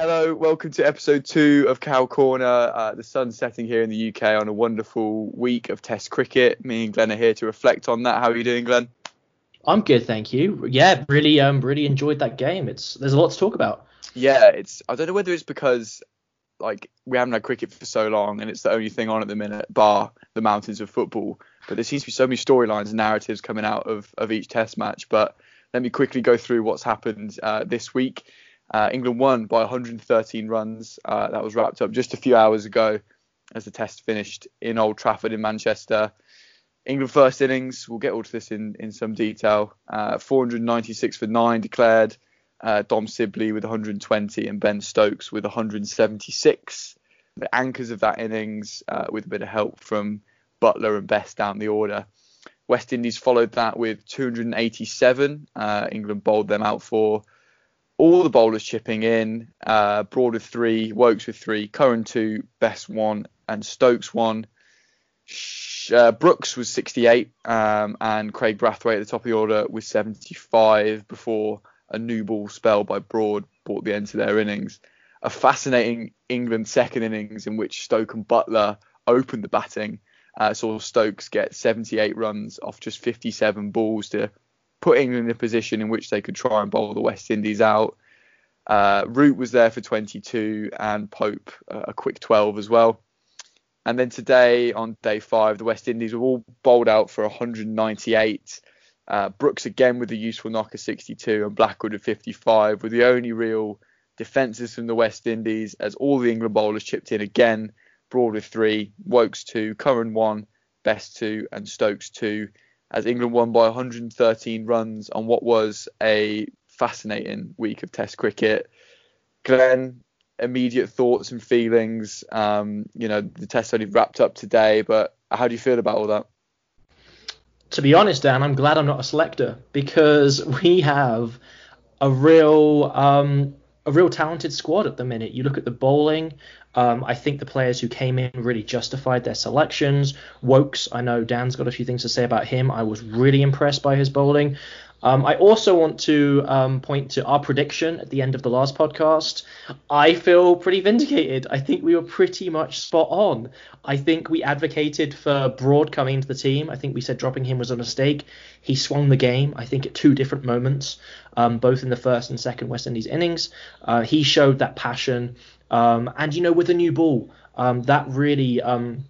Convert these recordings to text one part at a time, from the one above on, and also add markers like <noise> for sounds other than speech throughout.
Hello, welcome to episode two of Cow Corner. Uh, the sun's setting here in the UK on a wonderful week of Test cricket. Me and Glenn are here to reflect on that. How are you doing, Glenn? I'm good, thank you. Yeah, really, um, really enjoyed that game. It's there's a lot to talk about. Yeah, it's. I don't know whether it's because like we haven't had cricket for so long and it's the only thing on at the minute, bar the mountains of football. But there seems to be so many storylines and narratives coming out of of each Test match. But let me quickly go through what's happened uh, this week. Uh, England won by 113 runs. Uh, that was wrapped up just a few hours ago as the test finished in Old Trafford in Manchester. England first innings, we'll get all to this in, in some detail. Uh, 496 for nine declared. Uh, Dom Sibley with 120 and Ben Stokes with 176. The anchors of that innings, uh, with a bit of help from Buttler and Bess down the order. West Indies followed that with 287. Uh, England bowled them out for all the bowlers chipping in. Uh, Broad with three, Woakes with three, Curran two, Bess one, and Stokes one. Uh, Brooks was 68, um, and Kraigg Brathwaite at the top of the order was 75 before a new ball spell by Broad brought the end to their innings. A fascinating England second innings in which Stoke and Buttler opened the batting. Uh, saw Stokes get 78 runs off just 57 balls to put England in a position in which they could try and bowl the West Indies out. Uh, Root was there for 22 and Pope uh, a quick 12 as well. And then today on day five, the West Indies were all bowled out for 198. Uh, Brooks again with a useful knocker 62 and Blackwood at 55 were the only real defences from the West Indies as all the England bowlers chipped in again. Broad with three, Woakes two, Curran one, Bess two, and Stokes two as England won by 113 runs on what was a fascinating week of Test cricket. Glenn, immediate thoughts and feelings. Um, you know, the Test only wrapped up today, but how do you feel about all that? To be honest, Dan, I'm glad I'm not a selector because <laughs> we have a real um, a real talented squad at the minute. You look at the bowling. Um, I think the players who came in really justified their selections. Woakes, I know Dan's got a few things to say about him. I was really impressed by his bowling. Um, I also want to um, point to our prediction at the end of the last podcast. I feel pretty vindicated. I think we were pretty much spot on. I think we advocated for Broad coming into the team. I think we said dropping him was a mistake. He swung the game, I think, at two different moments, um, both in the first and second West Indies innings. Uh, he showed that passion. Um, and, you know, with a new ball, um, that really um,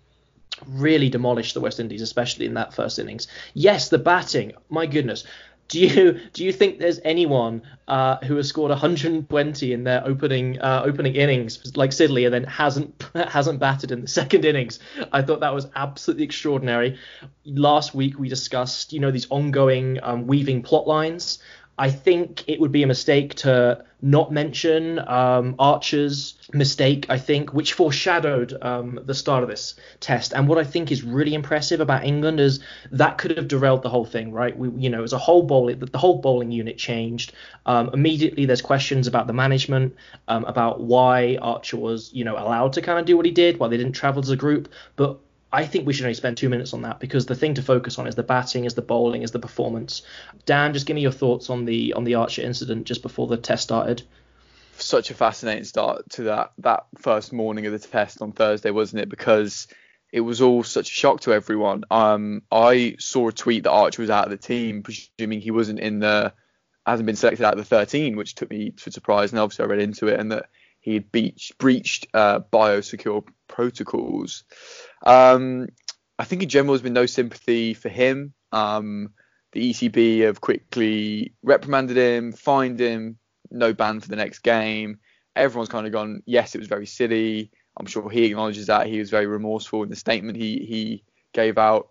really demolished the West Indies, especially in that first innings. Yes, the batting, my goodness. Do you do you think there's anyone uh, who has scored 120 in their opening uh, opening innings like Sibley and then hasn't <laughs> hasn't batted in the second innings? I thought that was absolutely extraordinary. Last week we discussed you know these ongoing um, weaving plot lines. I think it would be a mistake to not mention um, Archer's mistake, I think, which foreshadowed um, the start of this test. And what I think is really impressive about England is that could have derailed the whole thing, right? We, you know, as a whole bowling, the whole bowling unit changed. Um, immediately, there's questions about the management, um, about why Archer was, you know, allowed to kind of do what he did, why they didn't travel as a group. But I think we should only spend two minutes on that because the thing to focus on is the batting, is the bowling, is the performance. Dan, just give me your thoughts on the on the Archer incident just before the test started. Such a fascinating start to that that first morning of the test on Thursday, wasn't it? Because it was all such a shock to everyone. Um, I saw a tweet that Archer was out of the team, presuming he wasn't in the hasn't been selected out of the 13, which took me to surprise. And obviously, I read into it and that he had breached, breached uh, biosecure protocols. Um, I think in general there's been no sympathy for him. Um, the ECB have quickly reprimanded him, fined him, no ban for the next game. Everyone's kind of gone, yes, it was very silly. I'm sure he acknowledges that. He was very remorseful in the statement he he gave out.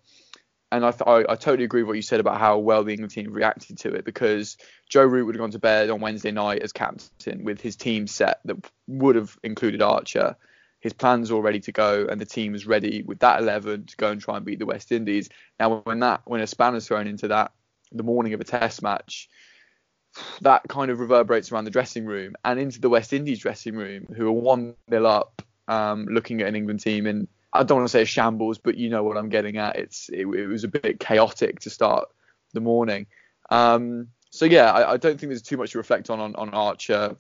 And I, th- I, I totally agree with what you said about how well the England team reacted to it because Joe Root would have gone to bed on Wednesday night as captain with his team set that would have included Archer his plans all ready to go, and the team is ready with that 11 to go and try and beat the West Indies. Now, when that when a spanner's thrown into that the morning of a Test match, that kind of reverberates around the dressing room and into the West Indies dressing room, who are one nil up, um, looking at an England team and I don't want to say shambles, but you know what I'm getting at. It's it, it was a bit chaotic to start the morning. Um, so yeah, I, I, don't think there's too much to reflect on on, on Archer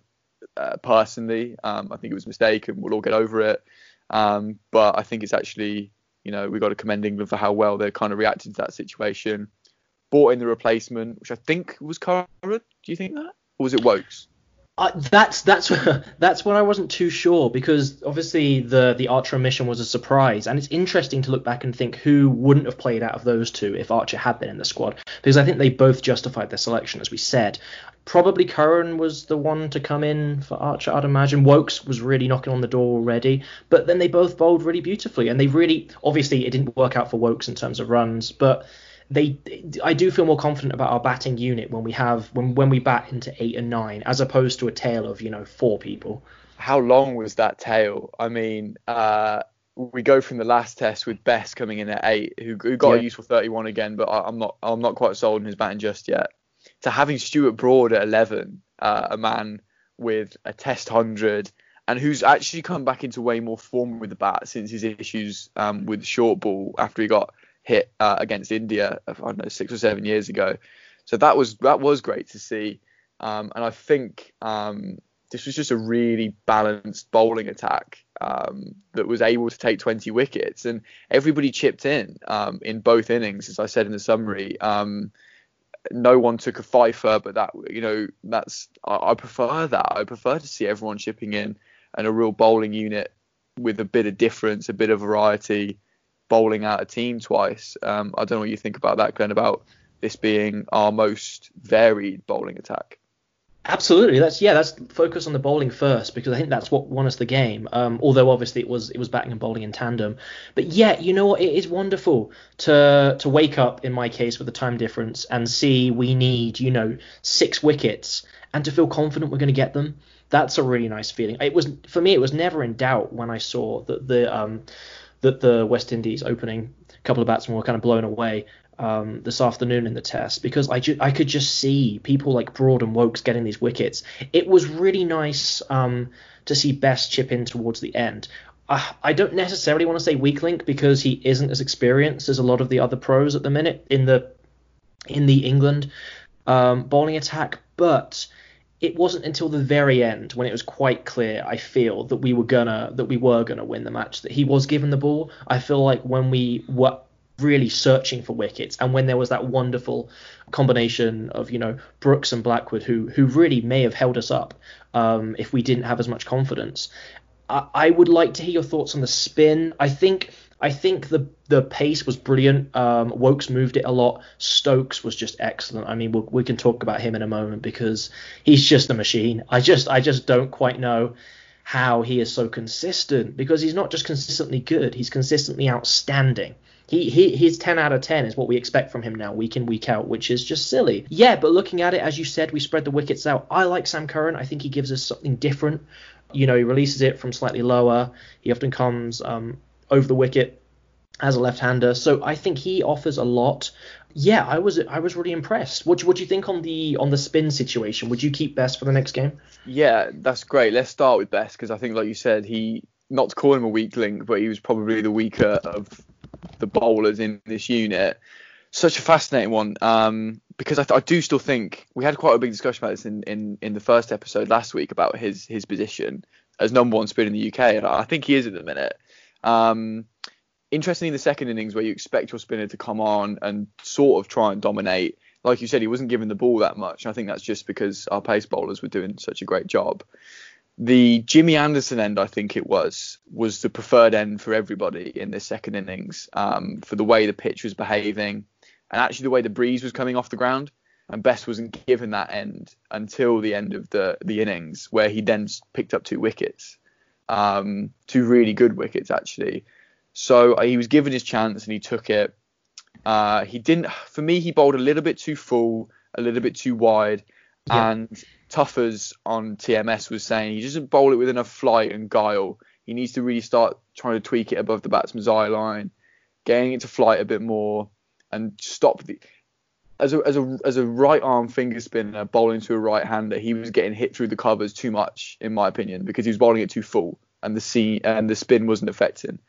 uh, personally. Um, I think it was a mistake, and we'll all get over it. Um, but I think it's actually, you know, we've got to commend England for how well they kind of reacted to that situation. Bought in the replacement, which I think was Curran. Do you think that, or was it Woakes? That's that's <laughs> that's what I wasn't too sure because obviously the the Archer mission was a surprise, and it's interesting to look back and think who wouldn't have played out of those two if Archer had been in the squad because I think they both justified their selection as we said. Probably Curran was the one to come in for Archer, I'd imagine. Woakes was really knocking on the door already, but then they both bowled really beautifully, and they really obviously it didn't work out for Woakes in terms of runs, but they I do feel more confident about our batting unit when we have when when we bat into eight and nine as opposed to a tail of you know four people. How long was that tail? I mean, uh, we go from the last test with Bess coming in at eight, who, who got yeah. a useful 31 again, but I, am not I'm not quite sold on his batting just yet. To having Stuart Broad at 11, uh, a man with a Test hundred and who's actually come back into way more form with the bat since his issues um, with short ball after he got hit uh, against India, I don't know, six or seven years ago. So that was that was great to see, um, and I think um, this was just a really balanced bowling attack um, that was able to take 20 wickets, and everybody chipped in um, in both innings, as I said in the summary. Um, no one took a fifer, but that you know that's I, I prefer that. I prefer to see everyone chipping in and a real bowling unit with a bit of difference, a bit of variety bowling out a team twice. Um, I don't know what you think about that, Glenn, about this being our most varied bowling attack. Absolutely. That's yeah. That's focus on the bowling first because I think that's what won us the game. Um, although obviously it was it was batting and bowling in tandem. But yeah, you know what? It is wonderful to to wake up in my case with the time difference and see we need you know six wickets and to feel confident we're going to get them. That's a really nice feeling. It was for me. It was never in doubt when I saw that the um that the West Indies opening couple of batsmen were kind of blown away um, this afternoon in the test because I, ju- I could just see people like Broad and Woakes getting these wickets. It was really nice um, to see Bess chip in towards the end. Uh, I don't necessarily want to say weak link because he isn't as experienced as a lot of the other pros at the minute in the in the England um, bowling attack, but it wasn't until the very end when it was quite clear I feel that we were gonna that we were gonna win the match that he was given the ball. I feel like when we were really searching for wickets and when there was that wonderful combination of you know Brooks and Blackwood who who really may have held us up um, if we didn't have as much confidence. I, I would like to hear your thoughts on the spin. I think I think the the pace was brilliant. Um, Woakes moved it a lot. Stokes was just excellent. I mean, we'll, we can talk about him in a moment because he's just a machine. I just I just don't quite know how he is so consistent because he's not just consistently good. He's consistently outstanding. He, he his 10 out of 10 is what we expect from him now, week in week out, which is just silly. Yeah, but looking at it, as you said, we spread the wickets out. I like Sam Curran. I think he gives us something different. You know, he releases it from slightly lower. He often comes um, over the wicket as a left-hander, so I think he offers a lot. Yeah, I was I was really impressed. What what do you think on the on the spin situation? Would you keep Bess for the next game? Yeah, that's great. Let's start with Bess because I think, like you said, he not to call him a weak link, but he was probably the weaker of the bowlers in this unit. Such a fascinating one um, because I, th- I, do still think we had quite a big discussion about this in, in, in the first episode last week about his his position as number one spin in the UK, and I think he is at the minute. Um, interestingly, in the second innings, where you expect your spinner to come on and sort of try and dominate, like you said, he wasn't given the ball that much. I think that's just because our pace bowlers were doing such a great job. The Jimmy Anderson end, I think it was, was the preferred end for everybody in this second innings um, for the way the pitch was behaving and actually the way the breeze was coming off the ground. And Bess wasn't given that end until the end of the, the innings, where he then picked up two wickets, um, two really good wickets actually. So uh, he was given his chance and he took it. Uh, he didn't. For me, he bowled a little bit too full, a little bit too wide, yeah. and Tuffers on TMS was saying he doesn't bowl it with enough flight and guile. He needs to really start trying to tweak it above the batsman's eye line, getting it to flight a bit more, and stop the. As a, as a as a right arm finger spinner bowling to a right hander, he was getting hit through the covers too much, in my opinion, because he was bowling it too full and the sea and the spin wasn't affecting.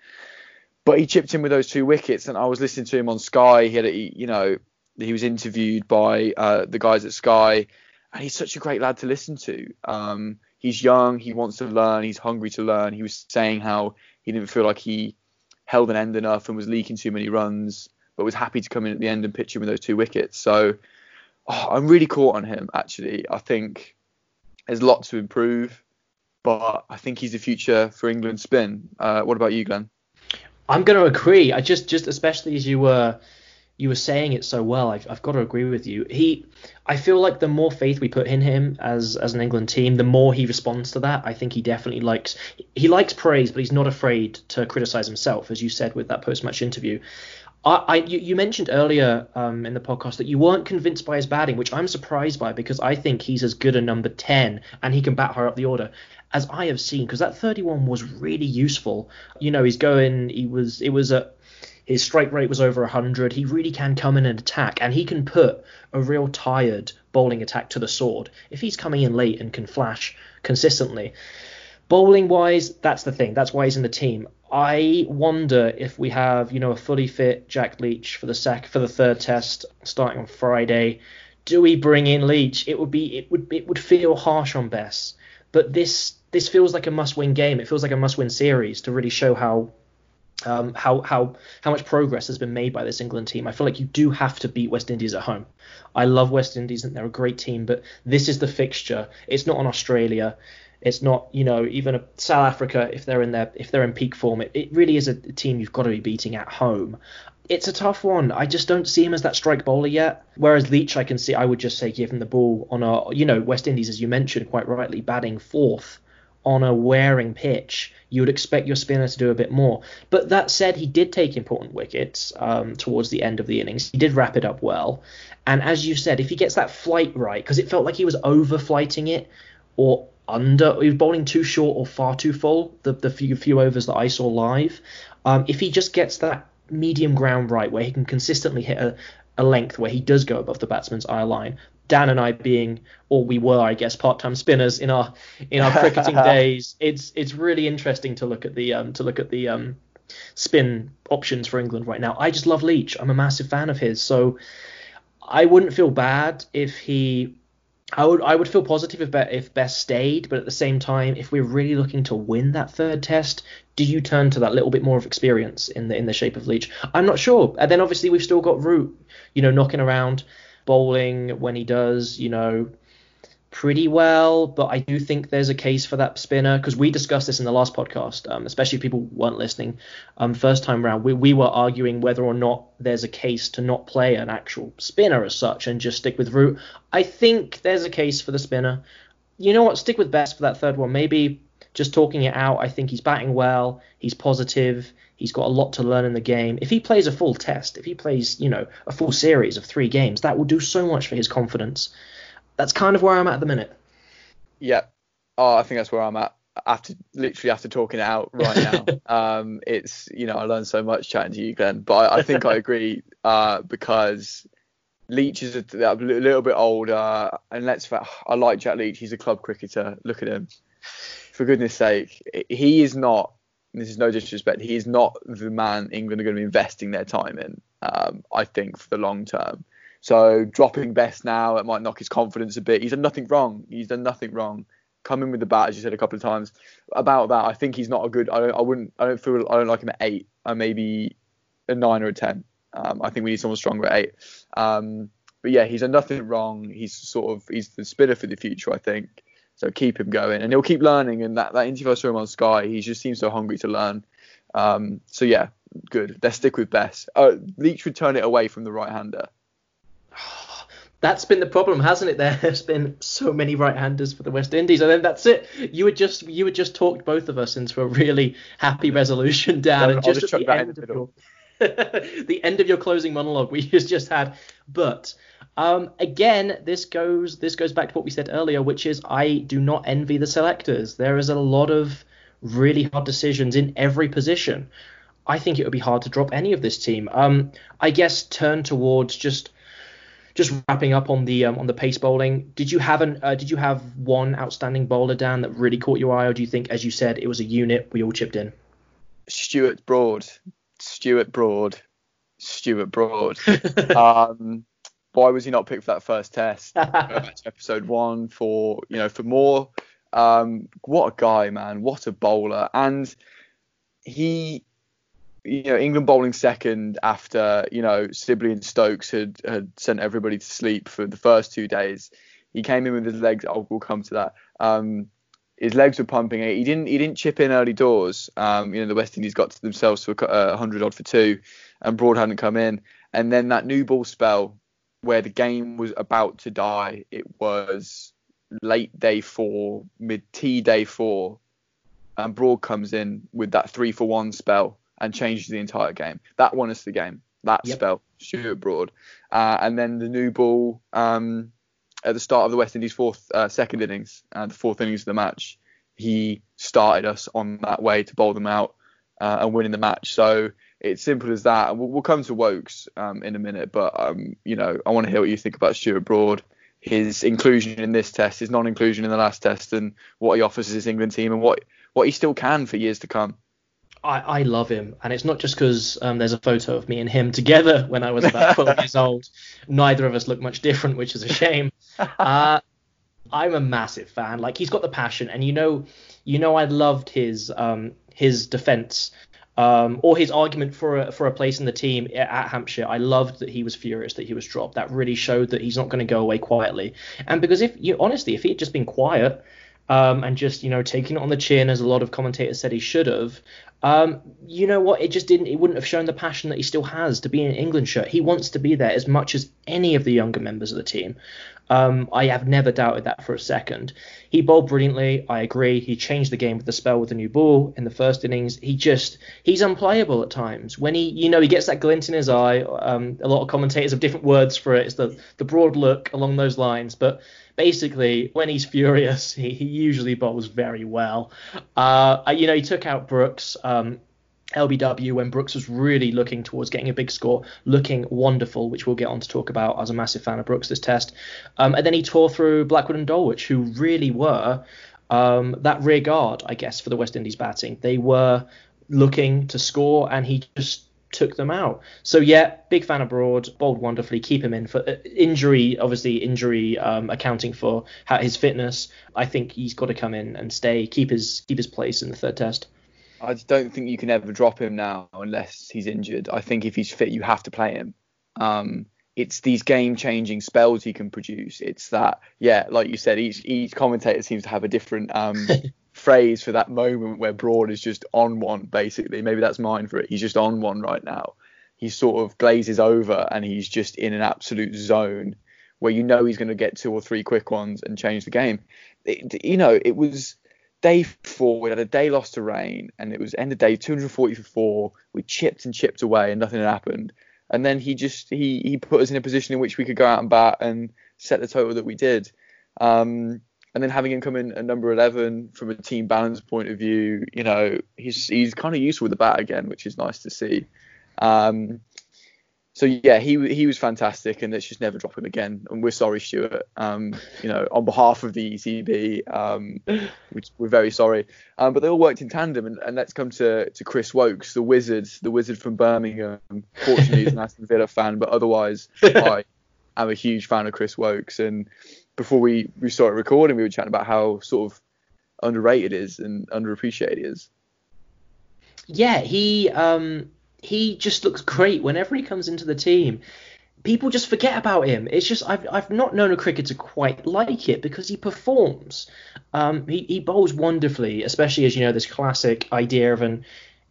But he chipped in with those two wickets, and I was listening to him on Sky. He had, a, you know, he was interviewed by uh, the guys at Sky, and he's such a great lad to listen to. Um, he's young, he wants to learn, he's hungry to learn. He was saying how he didn't feel like he held an end enough and was leaking too many runs, but was happy to come in at the end and pitch him with those two wickets. So oh, I'm really caught on him actually. I think there's lots to improve, but I think he's the future for England spin. Uh, what about you, Glenn? I'm going to agree. I just, just especially as you were, you were saying it so well. I've, I've got to agree with you. He, I feel like the more faith we put in him as, as an England team, the more he responds to that. I think he definitely likes, he likes praise, but he's not afraid to criticize himself, as you said with that post-match interview. I, I you, you, mentioned earlier um, in the podcast that you weren't convinced by his batting, which I'm surprised by because I think he's as good a number 10 and he can bat higher up the order as I have seen, because that 31 was really useful. You know, he's going, he was, it was a, his strike rate was over 100. He really can come in and attack, and he can put a real tired bowling attack to the sword if he's coming in late and can flash consistently. Bowling wise, that's the thing. That's why he's in the team. I wonder if we have, you know, a fully fit Jack Leach for the sec for the third test starting on Friday. Do we bring in Leach? It would be it would it would feel harsh on Bess, but this this feels like a must-win game. It feels like a must-win series to really show how um, how how how much progress has been made by this England team. I feel like you do have to beat West Indies at home. I love West Indies and they're a great team, but this is the fixture. It's not on Australia. It's not you know even South Africa if they're in their if they're in peak form. It, it really is a team you've got to be beating at home. It's a tough one. I just don't see him as that strike bowler yet. Whereas Leach, I can see. I would just say give him the ball on a you know West Indies as you mentioned quite rightly batting fourth on a wearing pitch, you would expect your spinner to do a bit more. But that said, he did take important wickets um, towards the end of the innings. He did wrap it up well. And as you said, if he gets that flight right, because it felt like he was over flighting it or under, he was bowling too short or far too full, the, the few, few overs that I saw live. Um, if he just gets that medium ground right, where he can consistently hit a, a length where he does go above the batsman's eye line, Dan and I being, or we were, I guess, part-time spinners in our in our cricketing <laughs> days, it's it's really interesting to look at the um, to look at the um, spin options for England right now. I just love Leach. I'm a massive fan of his, so I wouldn't feel bad if he. I would I would feel positive if if Bess stayed, but at the same time, if we're really looking to win that third test, do you turn to that little bit more of experience in the in the shape of Leach? I'm not sure. And then obviously we've still got Root, you know, knocking around bowling when he does, you know, pretty well. But I do think there's a case for that spinner because we discussed this in the last podcast, um, especially if people weren't listening um, first time round. We, we were arguing whether or not there's a case to not play an actual spinner as such and just stick with Root. I think there's a case for the spinner. You know what? Stick with Bess for that third one. Maybe just talking it out, I think he's batting well. He's positive. He's got a lot to learn in the game. If he plays a full test, if he plays, you know, a full series of three games, that will do so much for his confidence. That's kind of where I'm at at the minute. Yeah. Oh, I think that's where I'm at after literally after talking it out right now. <laughs> um, it's you know I learned so much chatting to you, Glenn. But I, I think I <laughs> agree uh, because Leach is a, a, little bit older, and let's I like Jack Leach. He's a club cricketer. Look at him. For goodness sake, he is not. This is no disrespect. He is not the man England are going to be investing their time in. Um, I think for the long term. So dropping Bess now, it might knock his confidence a bit. He's done nothing wrong. He's done nothing wrong come in with the bat, as you said a couple of times. About that, I think he's not a good. I don't. I wouldn't. I don't feel. I don't like him at eight. Uh, maybe a nine or a ten. Um, I think we need someone stronger at eight. Um, but yeah, he's done nothing wrong. He's sort of he's the spinner for the future. I think. So keep him going, and he'll keep learning. And that that interview I saw him on Sky, he just seems so hungry to learn. Um, so yeah, good. Let's stick with Bess. Uh, Leach would turn it away from the right hander <sighs> that's been the problem, hasn't it? <laughs> There's been so many right-handers for the West Indies, and then that's it. You would just you would just talked both of us into a really happy resolution down, and just, just at the end of your <laughs> the end of your closing monologue we <laughs> just had. But um, again, this goes this goes back to what we said earlier, which is I do not envy the selectors. There is a lot of really hard decisions in every position. I think it would be hard to drop any of this team. Um, I guess turn towards just just wrapping up on the um, on the pace bowling, did you have an uh, did you have one outstanding bowler Dan that really caught your eye, or do you think, as you said, it was a unit we all chipped in? Stuart Broad, Stuart Broad, Stuart Broad. <laughs> um, why was he not picked for that first test? <laughs> episode one for you know for more. Um, what a guy, man! What a bowler, and he you know, England bowling second after, you know, Sibley and Stokes had, had sent everybody to sleep for the first two days. He came in with his legs. Oh, we'll come to that. Um, his legs were pumping. He didn't. He didn't chip in early doors. Um, you know, the West Indies got to themselves to a hundred odd for two, and Broad hadn't come in. And then that new ball spell, where the game was about to die. It was late day four, mid tea day four, and Broad comes in with that three for one spell and changes the entire game. That won us the game. That yep. spell, Stuart Broad, uh, and then the new ball um, at the start of the West Indies fourth uh, second innings, uh, the fourth innings of the match. He started us on that way to bowl them out uh, and winning the match. So it's simple as that. And we'll, we'll come to Woakes um, in a minute, but um, you know I want to hear what you think about Stuart Broad his inclusion in this test, his non-inclusion in the last test, and what he offers as his England team, and what what he still can for years to come. I, I love him, and it's not just because um, there's a photo of me and him together when I was about <laughs> 12 years old. Neither of us look much different, which is a shame. <laughs> Uh, I'm a massive fan. Like he's got the passion, and you know, you know, I loved his um, his defense um, or his argument for a, for a place in the team at Hampshire. I loved that he was furious that he was dropped. That really showed that he's not going to go away quietly. And because if you honestly, if he had just been quiet. Um, and just you know taking it on the chin as a lot of commentators said he should have um, you know what? It just didn't. It wouldn't have shown the passion that he still has to be in an England shirt. He wants to be there as much as any of the younger members of the team. Um, I have never doubted that for a second. He bowled brilliantly. I agree. He changed the game with the spell with the new ball in the first innings. He just he's unplayable at times. When he you know he gets that glint in his eye. Um, a lot of commentators have different words for it. It's the the broad look along those lines, but basically when he's furious, he, he usually bowls very well. Uh, you know, he took out Brooks. Um, LBW when Brooks was really looking towards getting a big score, looking wonderful, which we'll get on to talk about. I was a massive fan of Brooks this test. Um, and then he tore through Blackwood and Dowrich, who really were um, that rear guard, I guess, for the West Indies batting. They were looking to score, and he just took them out. So yeah, big fan of Broad, bowled wonderfully. Keep him in for uh, injury, obviously injury um, accounting for his fitness. I think he's got to come in and stay, keep his keep his place in the third test. I don't think you can ever drop him now unless he's injured. I think if he's fit, you have to play him. Um, it's these game-changing spells he can produce. It's that, yeah, like you said, each each commentator seems to have a different um, <laughs> phrase for that moment where Broad is just on one, basically. Maybe that's mine for it. He's just on one right now. He sort of glazes over and he's just in an absolute zone where you know he's going to get two or three quick ones and change the game. It, you know, it was day four. we had a day lost to rain, and it was end of day 240 for four. We chipped and chipped away, and nothing had happened. And then he just he he put us in a position in which we could go out and bat and set the total that we did. Um, and then having him come in at number 11 from a team balance point of view, you know, he's he's kind of useful with the bat again, which is nice to see. Um, so yeah, he he was fantastic, and let's just never drop him again. And we're sorry, Stuart. Um, you know, on behalf of the ECB, um, <laughs> we're very sorry. Um, but they all worked in tandem, and, and let's come to, to Chris Woakes, the wizard, the wizard from Birmingham. Fortunately, he's an <laughs> Aston Villa fan, but otherwise, <laughs> I am a huge fan of Chris Woakes, And before we we started recording, we were chatting about how sort of underrated is and underappreciated is. Yeah, he um he just looks great whenever he comes into the team. People just forget about him. It's just I've I've not known a cricketer quite like it because he performs. Um, he he bowls wonderfully, especially as you know this classic idea of an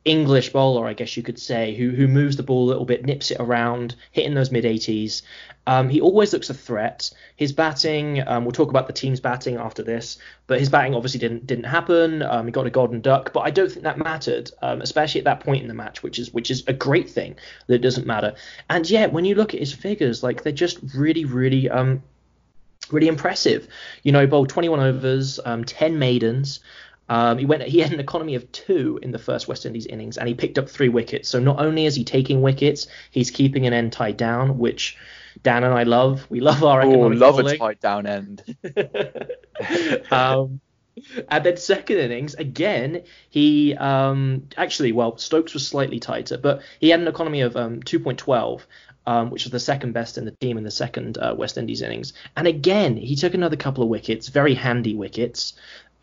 English bowler, I guess you could say, who who moves the ball a little bit, nips it around, hitting those mid 80s. Um, he always looks a threat. His batting, um, we'll talk about the team's batting after this, but his batting obviously didn't didn't happen. Um, he got a golden duck, but I don't think that mattered, um, especially at that point in the match, which is which is a great thing that it doesn't matter. And yet, when you look at his figures, like they're just really, really um really impressive. You know, he bowled 21 overs, um, 10 maidens. Um, he went. He had an economy of two in the first West Indies innings, and he picked up three wickets. So not only is he taking wickets, he's keeping an end tied down, which Dan and I love. We love our oh, economic love a tight down end. <laughs> <laughs> um, and then second innings again, he um, actually well Stokes was slightly tighter, but he had an economy of um, 2.12. Um, which was the second best in the team in the second uh, West Indies innings. And again, he took another couple of wickets, very handy wickets,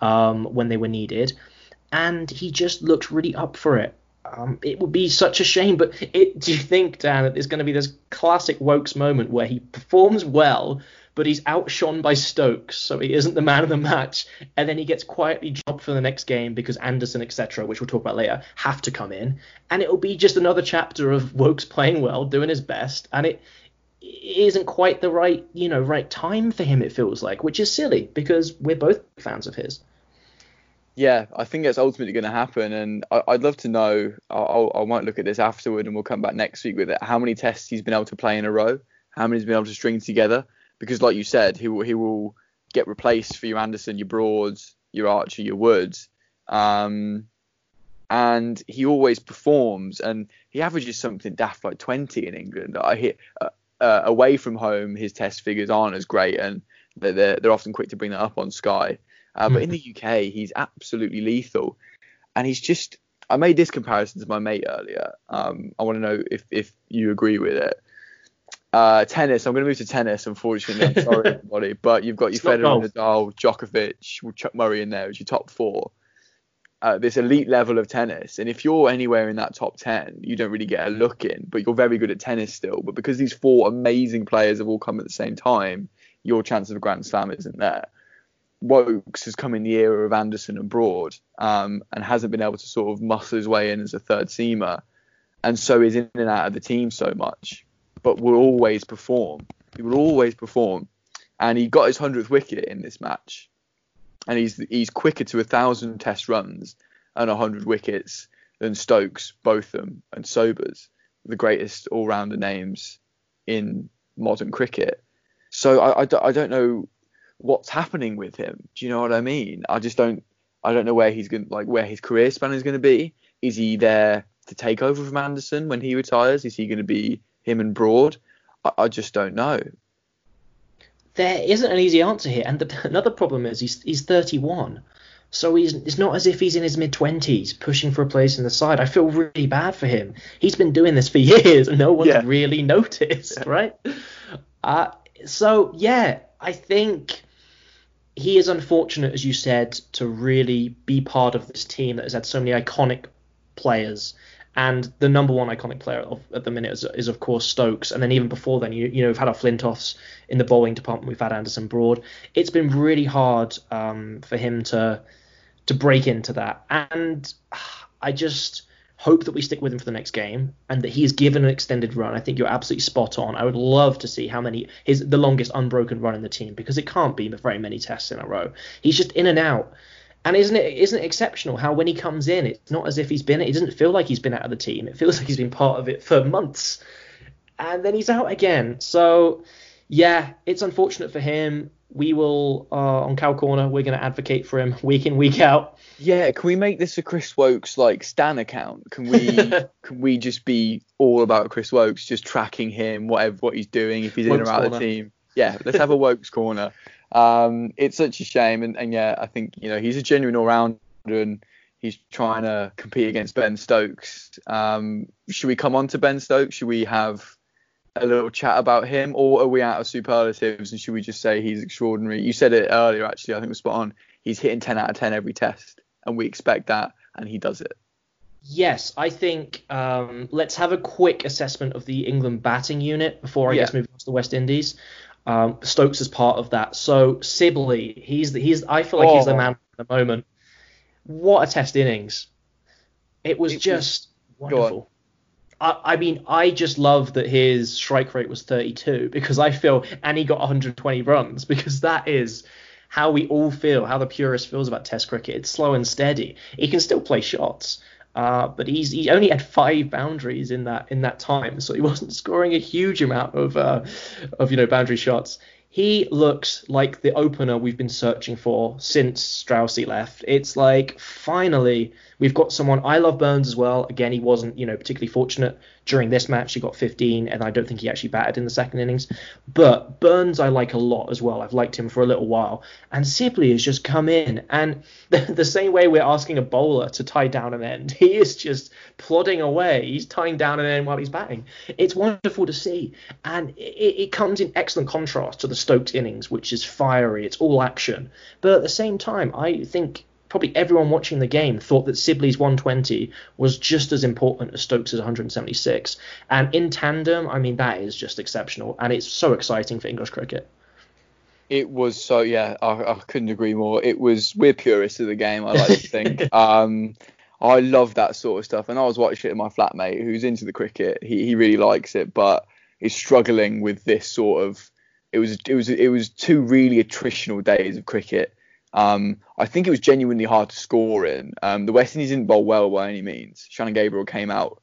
um, when they were needed. And he just looked really up for it. Um, it would be such a shame, but it, do you think, Dan, that there's going to be this classic Woakes moment where he performs well, but he's outshone by Stokes, so he isn't the man of the match, and then he gets quietly dropped for the next game because Anderson, etc., which we'll talk about later, have to come in, and it'll be just another chapter of Woakes playing well, doing his best, and it isn't quite the right, you know, right time for him. It feels like, which is silly because we're both fans of his. Yeah, I think that's ultimately going to happen, and I, would love to know. I'll, I might look at this afterward, and we'll come back next week with it. How many tests he's been able to play in a row? How many he's been able to string together? Because, like you said, he will he will get replaced for your Anderson, your Broads, your Archer, your Woods, um, and he always performs, and he averages something daft like 20 in England. I hit uh, uh, away from home, his test figures aren't as great, and they're they're often quick to bring that up on Sky. Uh, but in the UK, he's absolutely lethal, and he's just. I made this comparison to my mate earlier. Um, I want to know if if you agree with it. Uh, tennis. I'm going to move to tennis. Unfortunately, I'm sorry <laughs> everybody, but you've got your Federer, Nadal, Djokovic, Chuck Murray in there as your top four. Uh, this elite level of tennis, and if you're anywhere in that top ten, you don't really get a look in, but you're very good at tennis still. But because these four amazing players have all come at the same time, your chance of a Grand Slam isn't there. Woakes has come in the era of Anderson and Broad um, and hasn't been able to sort of muscle his way in as a third seamer, and so is in and out of the team so much, but will always perform. He will always perform, and he got his hundredth wicket in this match, and he's he's quicker to a thousand Test runs and hundred wickets than Stokes, Botham, and Sobers, the greatest all-rounder names in modern cricket. So I, I, I don't know what's happening with him. Do you know what I mean? I just don't I don't know where he's going like where his career span is going to be. Is he there to take over from Anderson when he retires? Is he going to be him and Broad? I, I just don't know. There isn't an easy answer here, and the, <laughs> another problem is he's he's 31. So he's it's not as if he's in his mid 20s pushing for a place in the side. I feel really bad for him. He's been doing this for <laughs> years and no one's yeah. really noticed, right? Uh, so yeah, I think he is unfortunate, as you said, to really be part of this team that has had so many iconic players. And the number one iconic player of, at the minute is, is, of course Stokes. And then even before then, you, you know, we've had our Flintoffs in the bowling department. We've had Anderson Broad. It's been really hard um, for him to to break into that. And I just hope that we stick with him for the next game and that he is given an extended run. I think you're absolutely spot on. I would love to see how many his the longest unbroken run in the team because it can't be very many tests in a row. He's just in and out. And isn't it isn't it exceptional how when he comes in, it's not as if he's been it doesn't feel like he's been out of the team. It feels like he's been part of it for months. And then he's out again. So yeah, it's unfortunate for him. We will uh, on Cow Corner, we're going to advocate for him week in week out. Yeah, can we make this a Chris Woakes like Stan account? Can we <laughs> can we just be all about Chris Woakes, just tracking him, whatever what he's doing, if he's in or out of the team? Yeah, let's have a Woakes corner. Um, it's such a shame, and, and yeah, I think you know he's a genuine all rounder, and he's trying to compete against Ben Stokes. Um, should we come on to Ben Stokes? Should we have a little chat about him, or are we out of superlatives and should we just say he's extraordinary? You said it earlier, actually. I think it was spot on. He's hitting 10 out of 10 every test, and we expect that, and he does it. Yes, I think um, let's have a quick assessment of the England batting unit before I yeah. guess move on to the West Indies. Um, Stokes is part of that. So Sibley, he's the, he's I feel like oh. he's the oh. man at the moment. What a test innings! It was it just was, wonderful. I, I mean, I just love that his strike rate was 32 because I feel, and he got 120 runs <laughs> because that is how we all feel, how the purist feels about Test cricket. It's slow and steady. He can still play shots, uh, but he's he only had five boundaries in that in that time, so he <laughs> wasn't scoring a huge amount of uh, of you know boundary shots. He looks like the opener we've been searching for since Straussy left. It's like finally we've got someone. I love Burns as well. Again, he wasn't you know particularly fortunate during this match. He got 15, and I don't think he actually batted in the second innings. But Burns I like a lot as well. I've liked him for a little while. And Sibley has just come in, and <laughs> the, the same way we're asking a bowler to tie down an end, he is just plodding away. He's tying down an end while he's batting. It's wonderful to see, and it, it comes in excellent contrast to the Stokes innings, which is fiery. It's all action. But at the same time, I think probably everyone watching the game thought that Sibley's 120 was just as important as Stokes' 176. And in tandem, I mean, that is just exceptional. And it's so exciting for English cricket. It was so, yeah, I, I couldn't agree more. It was, we're purists of the game, I like to think. <laughs> um, I love that sort of stuff. And I was watching it with my flatmate who's into the cricket. He, he really likes it, but is struggling with this sort of. It was it was it was two really attritional days of cricket um, I think it was genuinely hard to score in. Um, the West Indies didn't bowl well by any means. Shannon Gabriel came out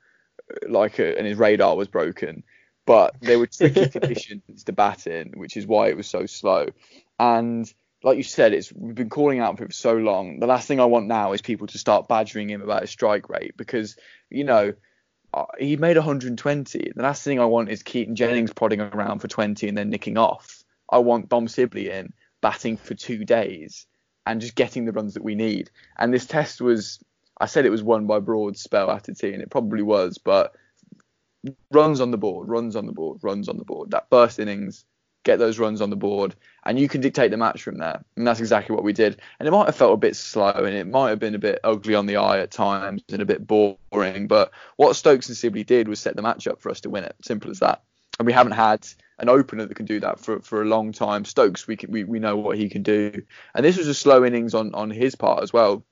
uh, like a, and his radar was broken, but there were tricky <laughs> conditions to bat in, which is why it was so slow. And like you said, it's we've been calling out for it for so long. The last thing I want now is people to start badgering him about his strike rate because you know uh, he made 120. The last thing I want is Keaton Jennings prodding around for 20 and then nicking off. I want Dom Sibley in batting for two days and just getting the runs that we need. And this test was, I said it was won by broad spell after tea, and it probably was, but runs on the board, runs on the board, runs on the board. That first innings, get those runs on the board, and you can dictate the match from there. And that's exactly what we did. And it might have felt a bit slow, and it might have been a bit ugly on the eye at times and a bit boring. But what Stokes and Sibley did was set the match up for us to win it. Simple as that. And we haven't had an opener that can do that for, for a long time. Stokes, we, can, we we know what he can do, and this was a slow innings on on his part as well.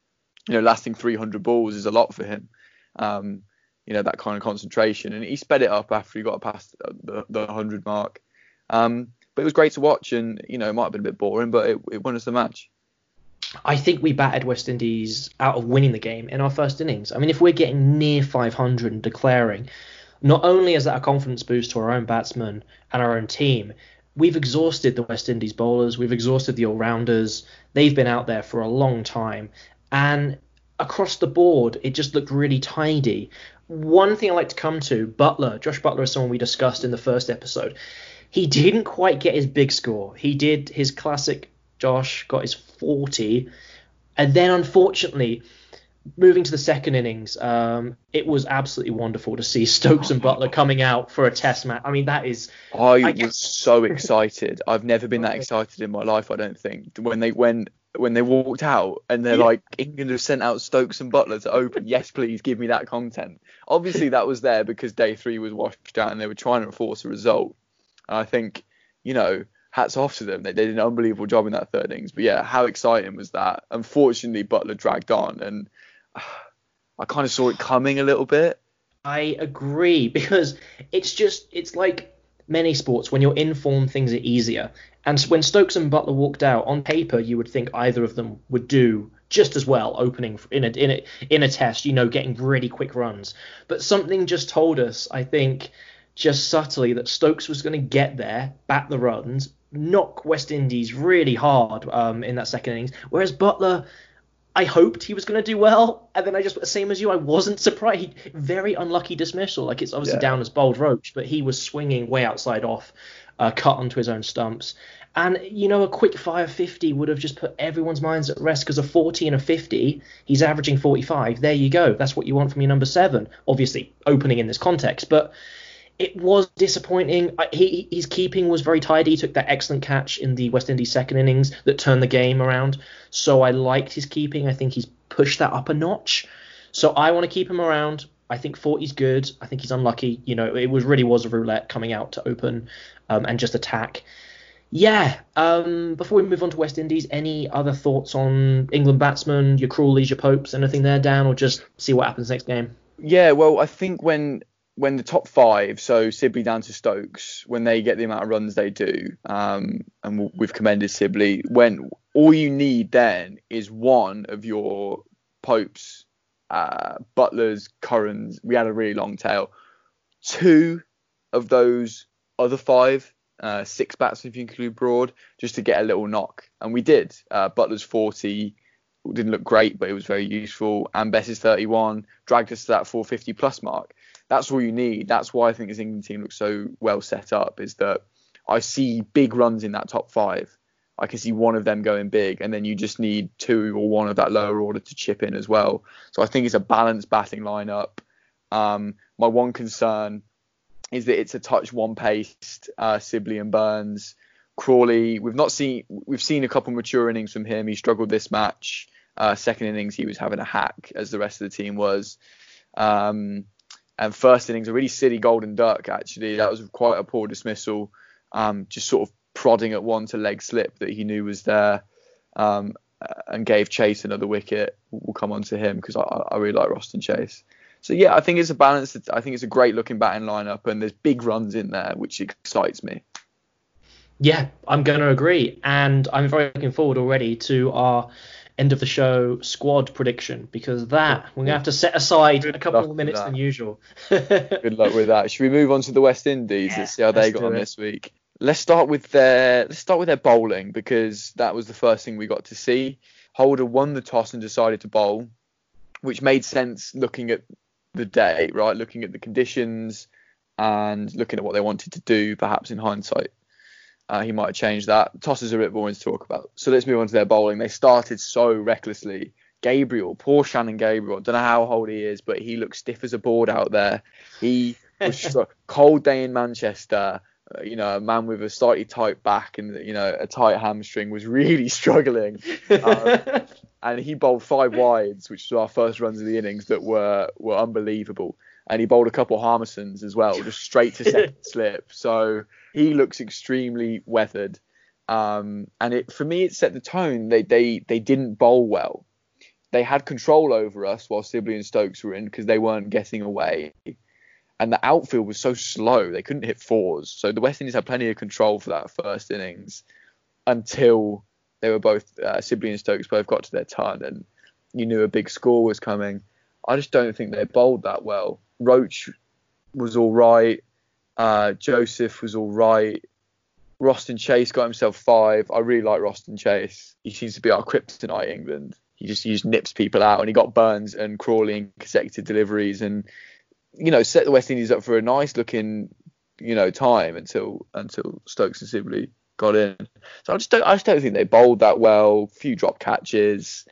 You know, lasting 300 balls is a lot for him. Um, you know that kind of concentration, and he sped it up after he got past the, the 100 mark. Um, but it was great to watch, and you know it might have been a bit boring, but it, it won us the match. I think we batted West Indies out of winning the game in our first innings. I mean, if we're getting near 500 and declaring, not only is that a confidence boost to our own batsmen and our own team, we've exhausted the West Indies bowlers, we've exhausted the all rounders. They've been out there for a long time. And across the board, it just looked really tidy. One thing I like to come to Buttler, Jos Buttler is someone we discussed in the first episode. He didn't quite get his big score. He did his classic Josh, got his 40. And then unfortunately, moving to the second innings, um, it was absolutely wonderful to see Stokes and Buttler <laughs> coming out for a test match. I mean, that is. I, I was so excited. I've never been that <laughs> excited in my life. I don't think when they when when they walked out and they're yeah. like England have sent out Stokes and Buttler to open. yes, please give me that content. Obviously, that was there because day three was washed out and they were trying to force a result. And I think you know hats off to them. They, they did an unbelievable job in that third innings. But yeah, how exciting was that? Unfortunately, Buttler dragged on and I kind of saw it coming a little bit. I agree because it's just it's like many sports when you're in form things are easier. And when Stokes and Buttler walked out on paper, you would think either of them would do just as well opening in a in a in a test, you know, getting really quick runs. But something just told us, I think, just subtly that Stokes was going to get there, bat the runs, knock West Indies really hard um, in that second innings, whereas Buttler. I hoped he was going to do well, and then I just same as you. I wasn't surprised. He, Very unlucky dismissal. Like it's obviously yeah. down as bowled Roach, but he was swinging way outside off, uh, cut onto his own stumps. And you know, a quick fire 50 would have just put everyone's minds at rest because a 40 and a 50, he's averaging 45. There you go. That's what you want from your number seven. Obviously, opening in this context, but it was disappointing. He, his keeping was very tidy. He took that excellent catch in the West Indies second innings that turned the game around. So I liked his keeping. I think he's pushed that up a notch. So I want to keep him around. I think 40's good. I think he's unlucky. You know, it was really was a roulette coming out to open um, and just attack. Yeah. Um, before we move on to West Indies, any other thoughts on England batsmen, your Crawleys, your Popes, anything there, Dan, or just see what happens next game? Yeah. Well, I think when when the top five, so Sibley down to Stokes, when they get the amount of runs they do, um, and we've commended Sibley, when all you need then is one of your Popes, uh, Buttlers, Currans. We had a really long tail. Two of those other five uh, six bats if you include Broad, just to get a little knock. And we did. Uh, Buttler's 40 didn't look great, but it was very useful. And Bess's 31 dragged us to that 450 plus mark. That's all you need. That's why I think this England team looks so well set up. Is that I see big runs in that top five. I can see one of them going big, and then you just need two or one of that lower order to chip in as well. So I think it's a balanced batting lineup. Um, my one concern is that it's a touch one paced uh, Sibley and Burns. Crawley, we've not seen we've seen a couple mature innings from him. He struggled this match. Uh, second innings, he was having a hack as the rest of the team was. Um, and first innings, a really silly golden duck actually. That was quite a poor dismissal. Um, just sort of prodding at one to leg slip that he knew was there, um, and gave Chase another wicket. We'll come on to him because I, I really like Roston Chase. So yeah, I think it's a balance. I think it's a great looking batting lineup, and there's big runs in there, which excites me. Yeah, I'm going to agree, and I'm very looking forward already to our end of the show squad prediction because that we're going to have to set aside Good a couple more minutes than usual. <laughs> Good luck with that. Should we move on to the West Indies? Yeah, let's see how they got on it. this week. Let's start with their let's start with their bowling because that was the first thing we got to see. Holder won the toss and decided to bowl, which made sense looking at the day, right? Looking at the conditions and looking at what they wanted to do, perhaps in hindsight. Uh, he might have changed that. Tosses are a bit boring to talk about. So let's move on to their bowling. They started so recklessly. Gabriel, poor Shannon Gabriel. Don't know how old he is, but he looks stiff as a board out there. He was <laughs> cold day in Manchester. Uh, you know, a man with a slightly tight back and you know a tight hamstring was really <laughs> struggling. Um, <laughs> and he bowled five wides, which was our first runs of the innings that were were unbelievable. And he bowled a couple of Harmisons as well, just straight to second <laughs> slip. So he looks extremely weathered. Um, and it for me, it set the tone. They they they didn't bowl well. They had control over us while Sibley and Stokes were in because they weren't getting away. And the outfield was so slow, they couldn't hit fours. So the West Indies had plenty of control for that first innings until they were both uh, Sibley and Stokes both got to their ton, and you knew a big score was coming. I just don't think they bowled that well. Roach was all right. Uh, Joseph was all right. Roston Chase got himself five. I really like Roston Chase. He seems to be our kryptonite England. He just he just nips people out, and he got Burns and Crawley in consecutive deliveries, and you know set the West Indies up for a nice looking you know time until until Stokes and Sibley got in. So I just don't I just don't think they bowled that well. Few drop catches.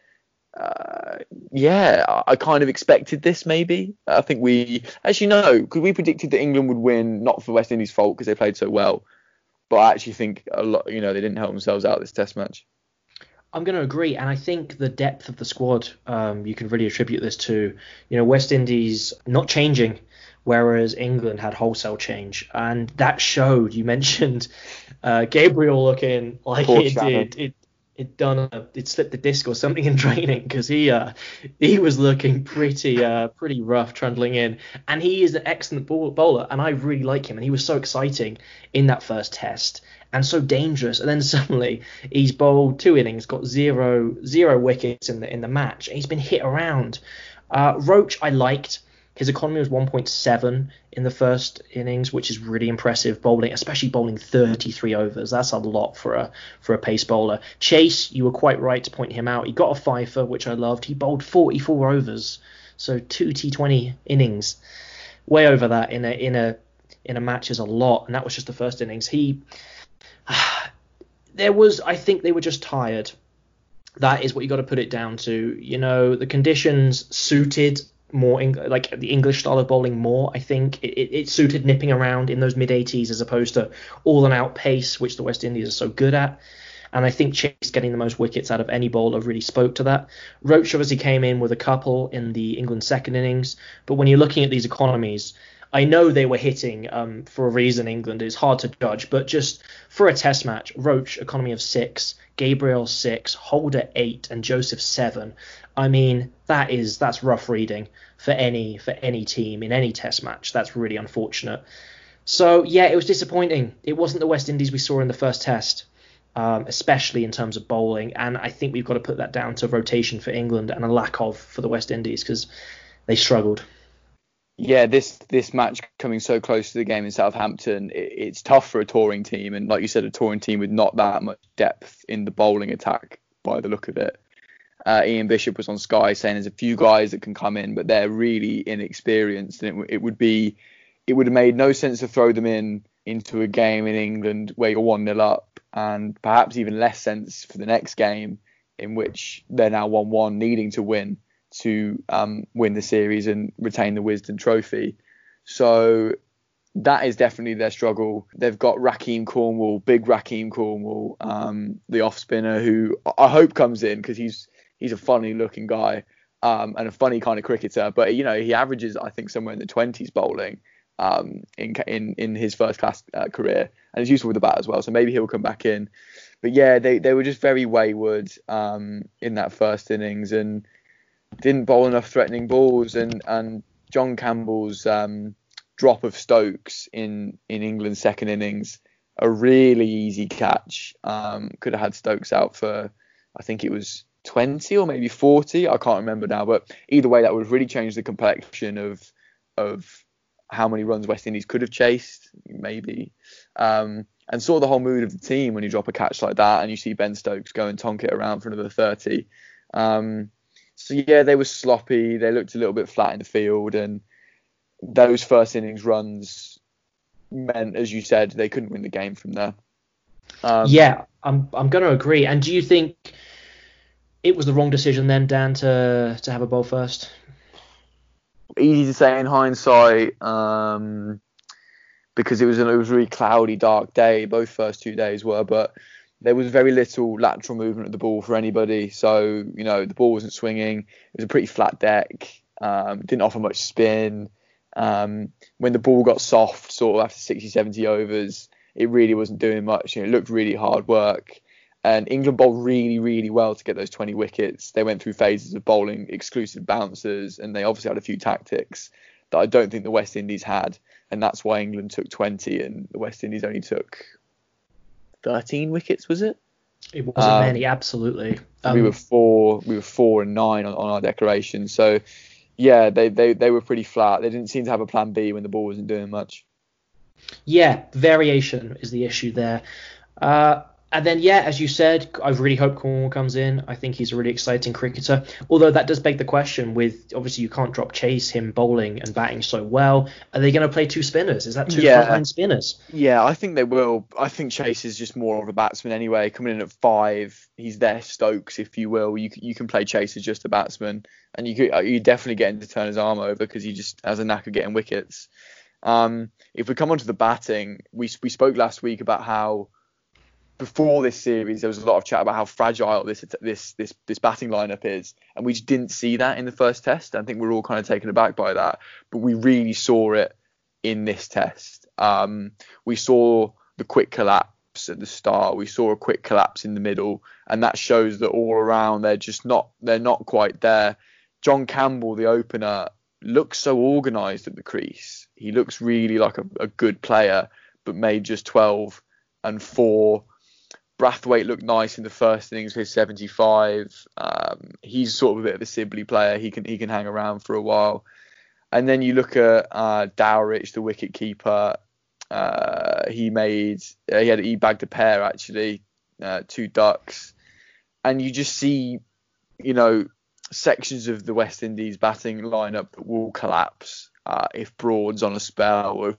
Uh, yeah, I kind of expected this maybe. I think we, as you know, because we predicted that England would win, not for West Indies' fault because they played so well, but I actually think a lot, you know, they didn't help themselves out this Test match. I'm going to agree, and I think the depth of the squad, um, you can really attribute this to, you know, West Indies not changing whereas England had wholesale change, and that showed. You mentioned uh, Gabriel looking like Poor it Shannon. did. It it done a, it slipped the disc or something in <laughs> training because he uh he was looking pretty uh pretty rough trundling in, and he is an excellent bowler, and I really like him, and he was so exciting in that first test. and so dangerous. And then <laughs> suddenly he's bowled two innings, got zero zero wickets in the in the match, he's been hit around. Uh, Roach, I liked. His economy was 1.7 in the first innings, which is really impressive bowling, especially bowling 33 overs. That's a lot for a for a pace bowler. Chase, you were quite right to point him out. He got a fifer, which I loved. He bowled 44 overs, so two T20 innings, way over that in a in a in a match is a lot, and that was just the first innings. He <sighs> there was, I think, they were just tired. That is what you got to put it down to. You know, the conditions suited more like the English style of bowling more. I think it, it, suited nipping around in those mid 80s as opposed to all and out pace, which the West Indies are so good at. And I think Chase getting the most wickets out of any bowler really spoke to that. Roach obviously came in with a couple in the England second innings, but when you're looking at these economies, I know they were hitting um, for a reason. England is hard to judge, but just for a Test match, Roach economy of six, Gabriel six, Holder eight, and Joseph seven. I mean, that is that's rough reading for any for any team in any test match. That's really unfortunate. So yeah, it was disappointing. It wasn't the West Indies we saw in the first test, um, especially in terms of bowling. And I think we've got to put that down to rotation for England and a lack of for the West Indies because they struggled. Yeah, this this match coming so close to the game in Southampton, it, it's tough for a touring team, and like you said, a touring team with not that much depth in the bowling attack by the look of it. Uh, Ian Bishop was on Sky saying there's a few guys that can come in, but they're really inexperienced, and it, it would be it would have made no sense to throw them in into a game in England where you're one 0 up, and perhaps even less sense for the next game in which they're now one one, needing to win to um, win the series and retain the Wisden Trophy. So that is definitely their struggle. They've got Rahkeem Cornwall, big Rahkeem Cornwall, um, the off spinner, who I hope comes in because he's he's a funny looking guy um, and a funny kind of cricketer. But you know, he averages I think somewhere in the 20s bowling um, in in in his first class uh, career, and he's useful with the bat as well. So maybe he'll come back in. But yeah, they they were just very wayward um, in that first innings and didn't bowl enough threatening balls. And and John Campbell's um, drop of Stokes in in England's second innings. A really easy catch. Um, could have had Stokes out for, I think it was 20 or maybe 40. I can't remember now, but either way, that would have really change the complexion of of how many runs West Indies could have chased, maybe, um, and saw the whole mood of the team when you drop a catch like that and you see Ben Stokes go and tonk it around for another 30. Um, so yeah, they were sloppy. They looked a little bit flat in the field, and those first innings runs meant, as you said, they couldn't win the game from there. Um, yeah, I'm I'm going to agree. And do you think? it was the wrong decision then, Dan, to to have a bowl first? Easy to say in hindsight, um, because it was an, it was a really cloudy, dark day. Both first two days were, but there was very little lateral movement of the ball for anybody. So you know the ball wasn't swinging. It was a pretty flat deck. Um, didn't offer much spin. Um, when the ball got soft, sort of after 60, 70 overs, it really wasn't doing much. You know, it looked really hard work. And England bowled really, really well to get those 20 wickets. They went through phases of bowling exclusive bouncers, and they obviously had a few tactics that I don't think the West Indies had. And that's why England took 20 and the West Indies only took 13 wickets, was it? It wasn't um, many, absolutely. Um, we were four, we were four and nine on, on our declaration. So, yeah, they, they, they were pretty flat. They didn't seem to have a plan B when the ball wasn't doing much. Yeah, variation is the issue there. Uh, and then, yeah, as you said, I really hope Cornwall comes in. I think he's a really exciting cricketer. Although that does beg the question with obviously you can't drop Chase, him bowling and batting so well. Are they going to play two spinners? Is that two yeah. frontline spinners? Yeah, I think they will. I think Chase is just more of a batsman anyway. Coming in at five, he's their Stokes, if you will. You you can play Chase as just a batsman, and you could, you definitely get him to turn his arm over because he just has a knack of getting wickets. Um, if we come on to the batting, we we spoke last week about how before this series, there was a lot of chat about how fragile this this this this batting lineup is, and we just didn't see that in the first test. I think we're all kind of taken aback by that, but we really saw it in this test. Um, we saw the quick collapse at the start. We saw a quick collapse in the middle, and that shows that all around they're just not they're not quite there. John Campbell, the opener, looks so organised at the crease. He looks really like a, a good player, but made just 12 and four. Brathwaite looked nice in the first innings with 75. Um, he's sort of a bit of a Sibley player. He can he can hang around for a while. And then you look at uh, Dowrich, the wicket keeper. Uh, he made uh, he had he bagged a pair actually, uh, two ducks, and you just see, you know, sections of the West Indies batting lineup that will collapse uh, if Broad's on a spell or if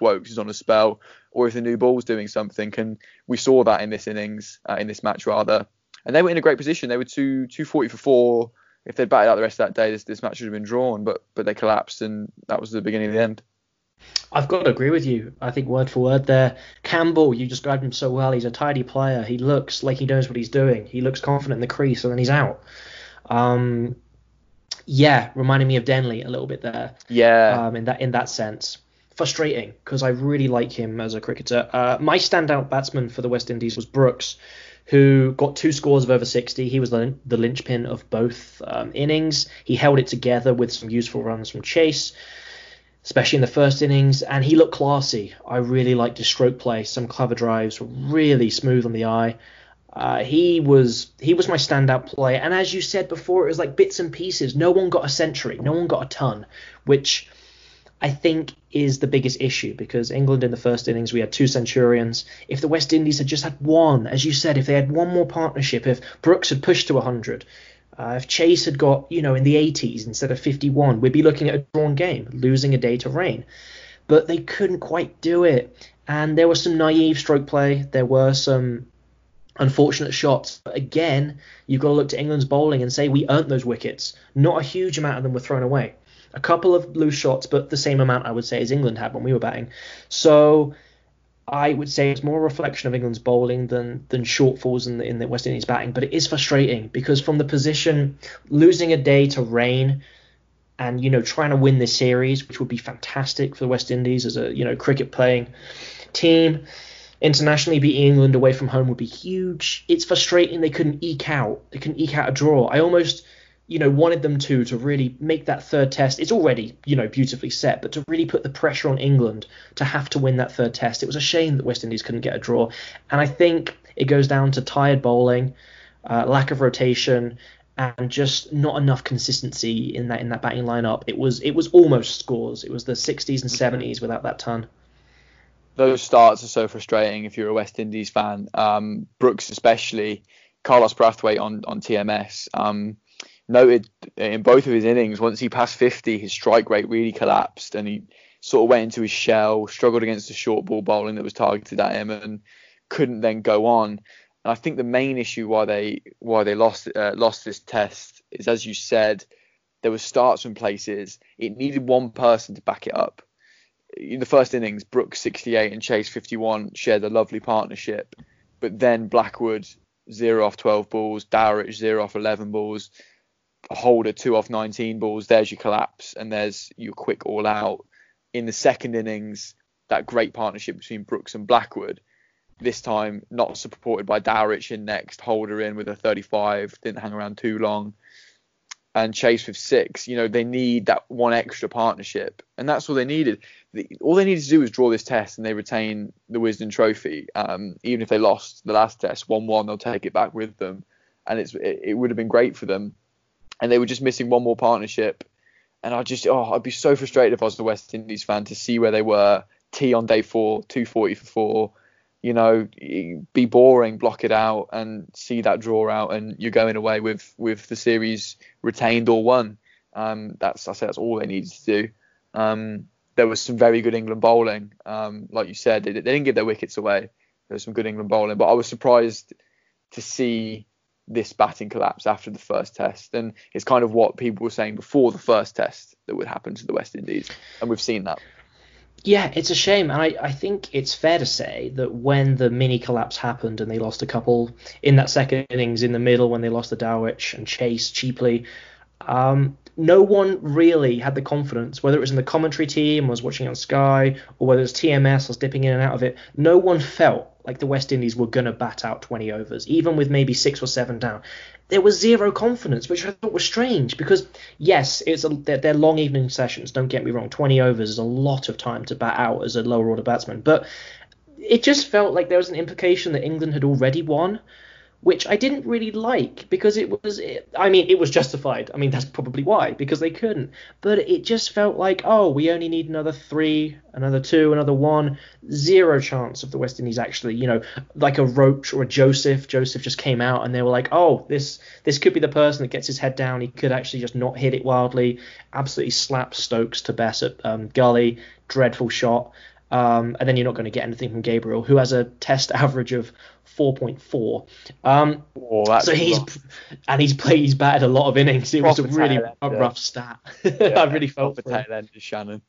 Woakes is on a spell or if the new ball's doing something. And we saw that in this innings, uh, in this match rather. And they were in a great position. They were two 240 for four. If they'd batted out the rest of that day, this, this match would have been drawn. But but they collapsed, and that was the beginning of the end. I've got to agree with you. I think word for word there. Campbell, you described him so well. He's a tidy player. He looks like he knows what he's doing. He looks confident in the crease, and then he's out. Um, yeah, reminding me of Denly a little bit there. Yeah. Um, in that in that sense, frustrating because I really like him as a cricketer. Uh, my standout batsman for the West Indies was Brooks, who got two scores of over 60. He was the, the linchpin of both um, innings. He held it together with some useful runs from Chase, especially in the first innings, and he looked classy. I really liked his stroke play. Some clever drives were really smooth on the eye. Uh, he was he was my standout player, and as you said before, it was like bits and pieces. No one got a century, no one got a ton, which I think is the biggest issue because England in the first innings we had two centurions. If the West Indies had just had one, as you said, if they had one more partnership, if Brooks had pushed to 100, uh, if Chase had got you know in the 80s instead of 51, we'd be looking at a drawn game, losing a day to rain. But they couldn't quite do it, and there was some naive stroke play. There were some unfortunate shots. But again, you've got to look to England's bowling and say we earned those wickets. Not a huge amount of them were thrown away. A couple of loose shots, but the same amount I would say as England had when we were batting. So I would say it's more a reflection of England's bowling than than shortfalls in the in the West Indies batting. But it is frustrating because from the position losing a day to rain and you know trying to win this series, which would be fantastic for the West Indies as a you know cricket playing team internationally beating England away from home would be huge. It's frustrating they couldn't eke out they couldn't eke out a draw. I almost you know wanted them to to really make that third test. It's already you know beautifully set, but to really put the pressure on England to have to win that third test. It was a shame that West Indies couldn't get a draw, and I think it goes down to tired bowling, uh, lack of rotation. And just not enough consistency in that in that batting lineup. It was it was almost scores. It was the 60s and 70s without that ton those starts are so frustrating if you're a West Indies fan. Um, Brooks especially, Carlos Brathwaite on on TMS um, noted in both of his innings once he passed 50, his strike rate really collapsed and he sort of went into his shell, struggled against the short ball bowling that was targeted at him and couldn't then go on. And I think the main issue why they why they lost uh, lost this test is as you said, there were starts from places. It needed one person to back it up in the first innings, Brooks 68 and Chase 51 shared a lovely partnership, but then Blackwood zero off 12 balls, Dowrich zero off 11 balls, Holder two off 19 balls. There's your collapse, and there's your quick all out. In the second innings, that great partnership between Brooks and Blackwood. This time, not supported by Dowrich in next, Holder in with a 35, didn't hang around too long and Chase with six. You know, they need that one extra partnership, and that's all they needed. The, all they needed to do was draw this test, and they retain the Wisden Trophy. Um, even if they lost the last test one-one, they'll take it back with them, and it's it, it, would have been great for them. And they were just missing one more partnership, and I just oh, I'd be so frustrated if I was the West Indies fan to see where they were. T on day four, 240 for four you know, be boring, block it out, and see that draw out, and you're going away with with the series retained or won. Um, that's I say that's all they needed to do. Um, there was some very good England bowling, um, like you said, they, they, didn't give their wickets away. There was some good England bowling, but I was surprised to see this batting collapse after the first test, and it's kind of what people were saying before the first test that would happen to the West Indies, and we've seen that. Yeah, it's a shame. And I, I think it's fair to say that when the mini collapse happened and they lost a couple in that second innings in the middle when they lost the Dowrich and Chase cheaply, um, no one really had the confidence, whether it was in the commentary team, was watching on Sky, or whether it was TMS, was dipping in and out of it. No one felt like the West Indies were going to bat out 20 overs, even with maybe six or seven down there was zero confidence, which I thought was strange because yes, it's a, they're, they're, long evening sessions. Don't get me wrong, 20 overs is a lot of time to bat out as a lower order batsman, but it just felt like there was an implication that England had already won, which I didn't really like because it was, I mean, it was justified. I mean, that's probably why, because they couldn't. But it just felt like, oh, we only need another three, another two, another one. Zero chance of the West Indies actually, you know, like a Roach or a Joseph. Joseph just came out and they were like, oh, this this could be the person that gets his head down. He could actually just not hit it wildly. Absolutely slap Stokes to Bess at um, Gully. Dreadful shot. Um, and then you're not going to get anything from Gabriel, who has a test <laughs> average of 4.4. Um, oh, so he's rough. and he's played he's batted a lot of innings. It Proper was a really a rough stat. <laughs> Yeah, I really felt for tail end Shannon.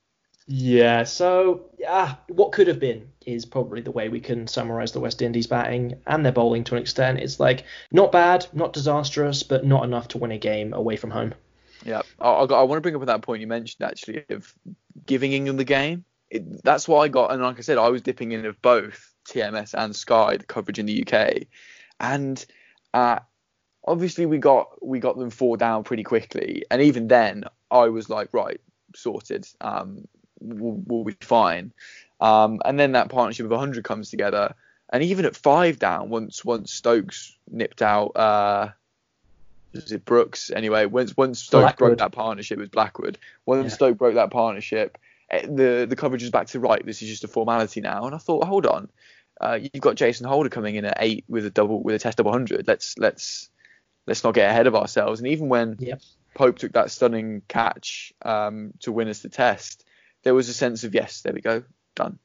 Yeah, so yeah, what could have been is probably the way we can summarize the West Indies batting and their bowling to an extent. It's like not bad, not disastrous, but not enough to win a game away from home. Yeah, I, I, I want to bring up that point you mentioned actually of giving England the game. It, that's what I got, and like I said, I was dipping in of both TMS and Sky, the coverage in the UK, and uh, obviously we got we got them four down pretty quickly, and even then I was like, right, sorted, um, we'll, we'll be fine. Um, and then that partnership of 100 comes together, and even at five down, once once Stokes nipped out, uh, was it Brooks anyway? Once once Stokes Blackwood. broke that partnership with Blackwood, once yeah. Stoke broke that partnership, eh, the the coverage was back to right. This is just a formality now, and I thought, hold on, uh, you've got Jason Holder coming in at eight with a double with a test double hundred. Let's let's let's not get ahead of ourselves. And even when yep. Pope took that stunning catch um, to win us the test, there was a sense of yes, there we go, done.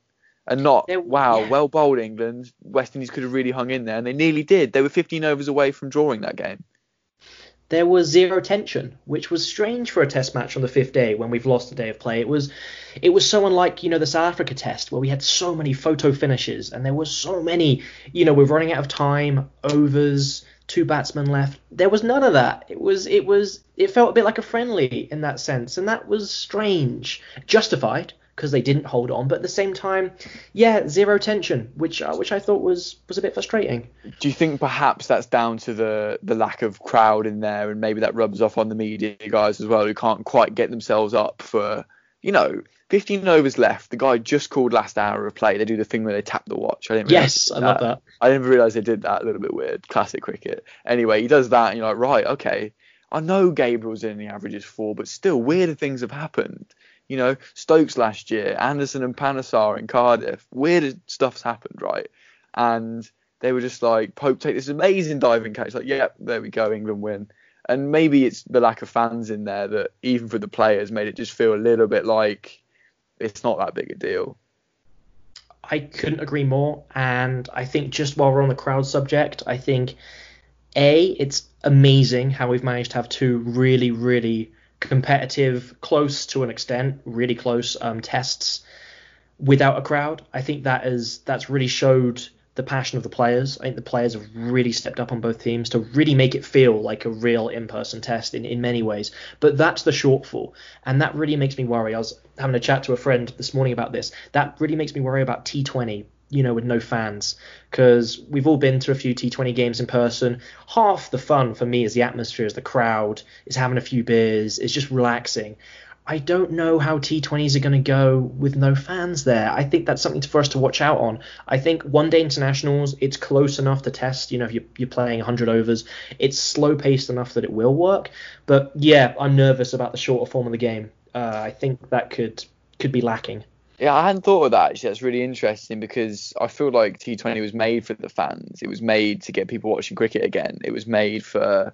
And not there, wow, yeah. well bowled England. West Indies could have really hung in there, and they nearly did. They were 15 overs away from drawing that game there was zero tension, which was strange for a test match on the fifth day when we've lost a day of play. It was it was so unlike, you know, the South Africa test where we had so many photo finishes and there were so many, you know, we're running out of time, overs, two batsmen left. There was none of that. It was it was it felt a bit like a friendly in that sense, and that was strange. Justified because they didn't hold on. But at the same time, yeah, zero tension, which uh, which I thought was was a bit frustrating. Do you think perhaps that's down to the the lack of crowd in there, and maybe that rubs off on the media guys as well, who can't quite get themselves up for you know. 15 overs left. The guy just called last hour of play. They do the thing where they tap the watch. I didn't yes, I love that. I didn't realize they did that. A little bit weird. Classic cricket. Anyway, he does that, and you're like, right, okay. I know Gabriel's in the averages four, but still, weirder things have happened. You know, Stokes last year, Anderson and Panesar in Cardiff. Weird stuff's happened, right? And they were just like, Pope take this amazing diving catch. Like, yeah, there we go, England win. And maybe it's the lack of fans in there that, even for the players, made it just feel a little bit like it's not that big a deal. I couldn't agree more. And I think just while we're on the crowd subject, I think A, it's amazing how we've managed to have two really, really competitive, close to an extent, really close um, tests without a crowd. I think that is that's really showed the passion of the players. I think the players have really stepped up on both teams to really make it feel like a real in-person test in, in many ways. But that's the shortfall, and that really makes me worry. I was having a chat to a friend this morning about this. That really makes me worry about T20 you know, with no fans. Because we've all been to a few T20 games in person. Half the fun for me is the atmosphere, is the crowd, is having a few beers, is just relaxing. I don't know how T20s are going to go with no fans there. I think that's something for us to watch out on. I think one day internationals, it's close enough to test. You know, if you're, you're playing 100 overs, it's slow paced enough that it will work. But yeah, I'm nervous about the shorter form of the game. Uh, I think that could could be lacking. Yeah, I hadn't thought of that actually. That's really interesting because I feel like T20 was made for the fans. It was made to get people watching cricket again. It was made for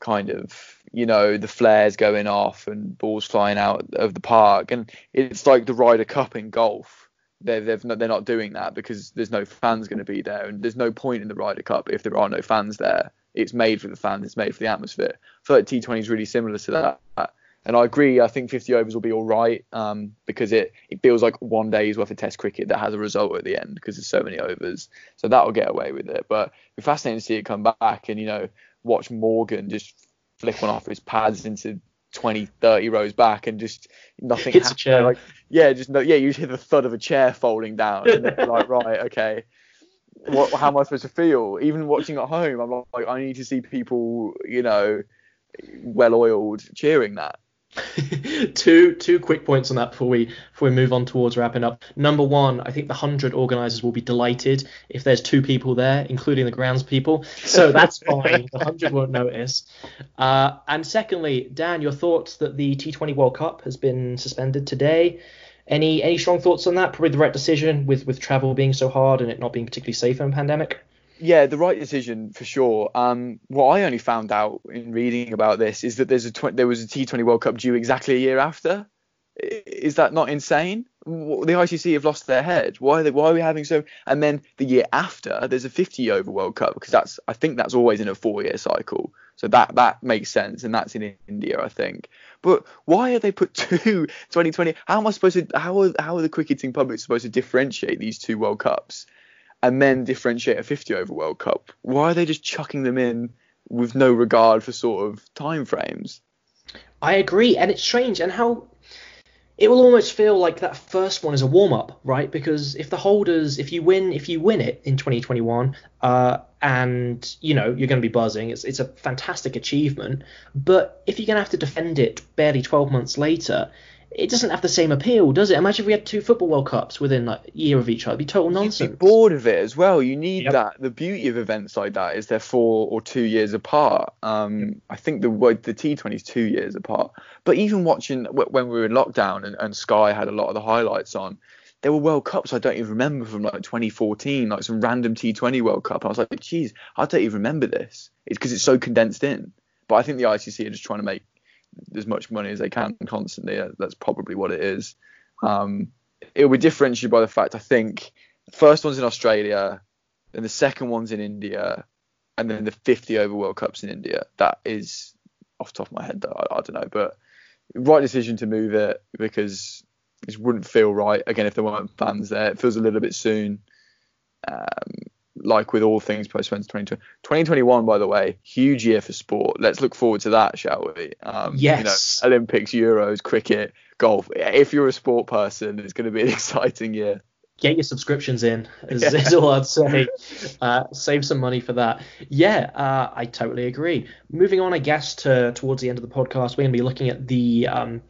kind of, you know, the flares going off and balls flying out of the park. And it's like the Ryder Cup in golf. They're, they're, not, they're not doing that because there's no fans going to be there. And there's no point in the Ryder Cup if there are no fans there. It's made for the fans, it's made for the atmosphere. I feel like T20 is really similar to that and I agree. I think 50 overs will be all right um, because it, it feels like one day's worth of Test cricket that has a result at the end because there's so many overs. So that'll get away with it. But it'd be fascinating to see it come back and you know watch Morgan just flick one off his pads into 20, 30 rows back and just nothing Hits happens. A chair. Like yeah, just no, yeah, you hear the thud of a chair folding down. And <laughs> like right, okay. What, how am I supposed to feel? Even watching at home, I'm like, I need to see people, you know, well oiled cheering that <laughs> two two quick points on that before we before we move on towards wrapping up. Number one, I think the hundred organisers will be delighted if there's two people there, including the grounds people. So that's <laughs> fine. the hundred won't notice. Uh, and secondly, Dan, your thoughts that the T20 World Cup has been suspended today. Any any strong thoughts on that? Probably the right decision with with travel being so hard and it not being particularly safe in a pandemic. Yeah, the right decision for sure. Um, what I only found out in reading about this is that there's a tw- there was a T20 World Cup due exactly a year after. Is that not insane? The ICC have lost their head. Why are they, why are we having so? And then the year after, there's a 50 over World Cup because that's I think that's always in a four year cycle. So that that makes sense, and that's in India, I think. But why are they put <laughs> two 2020? How am I supposed to? How are how are the cricketing public supposed to differentiate these two World Cups? And then differentiate a 50 over World Cup. Why are they just chucking them in with no regard for sort of time frames? I agree, and it's strange, and how it will almost feel like that first one is a warm up, right? Because if the holders, if you win, if you win it in 2021, uh, and you know you're going to be buzzing, it's it's a fantastic achievement. But if you're going to have to defend it barely 12 months later, it doesn't have the same appeal, does it? Imagine if we had two football World Cups within like a year of each other. It'd be total nonsense. You'd be bored of it as well. You need yep. that. The beauty of events like that is they're four or two years apart. Um, yep. I think the the T20 is two years apart. But even watching when we were in lockdown and, and Sky had a lot of the highlights on, there were World Cups I don't even remember from like 2014, like some random T20 World Cup. I was like, geez, I don't even remember this. It's because it's so condensed in. But I think the ICC are just trying to make as much money as they can constantly. That's probably what it is. Um, it'll be differentiated by the fact I think first one's in Australia, then the second one's in India, and then the 50 over World Cups in India. That is off top of my head, I, I don't know, but right decision to move it because it wouldn't feel right again if there weren't fans there. It feels a little bit soon. Um, like with all things post 2020. 2021, by the way, huge year for sport. Let's look forward to that, shall we? Um, yes. You know, Olympics, Euros, cricket, golf. If you're a sport person, it's going to be an <laughs> exciting year. Get your subscriptions in, is, yeah. is all I'd say. <laughs> Uh, save some money for that. Yeah, uh, I totally agree. Moving on, I guess, to towards the end of the podcast, we're going to be looking at the um,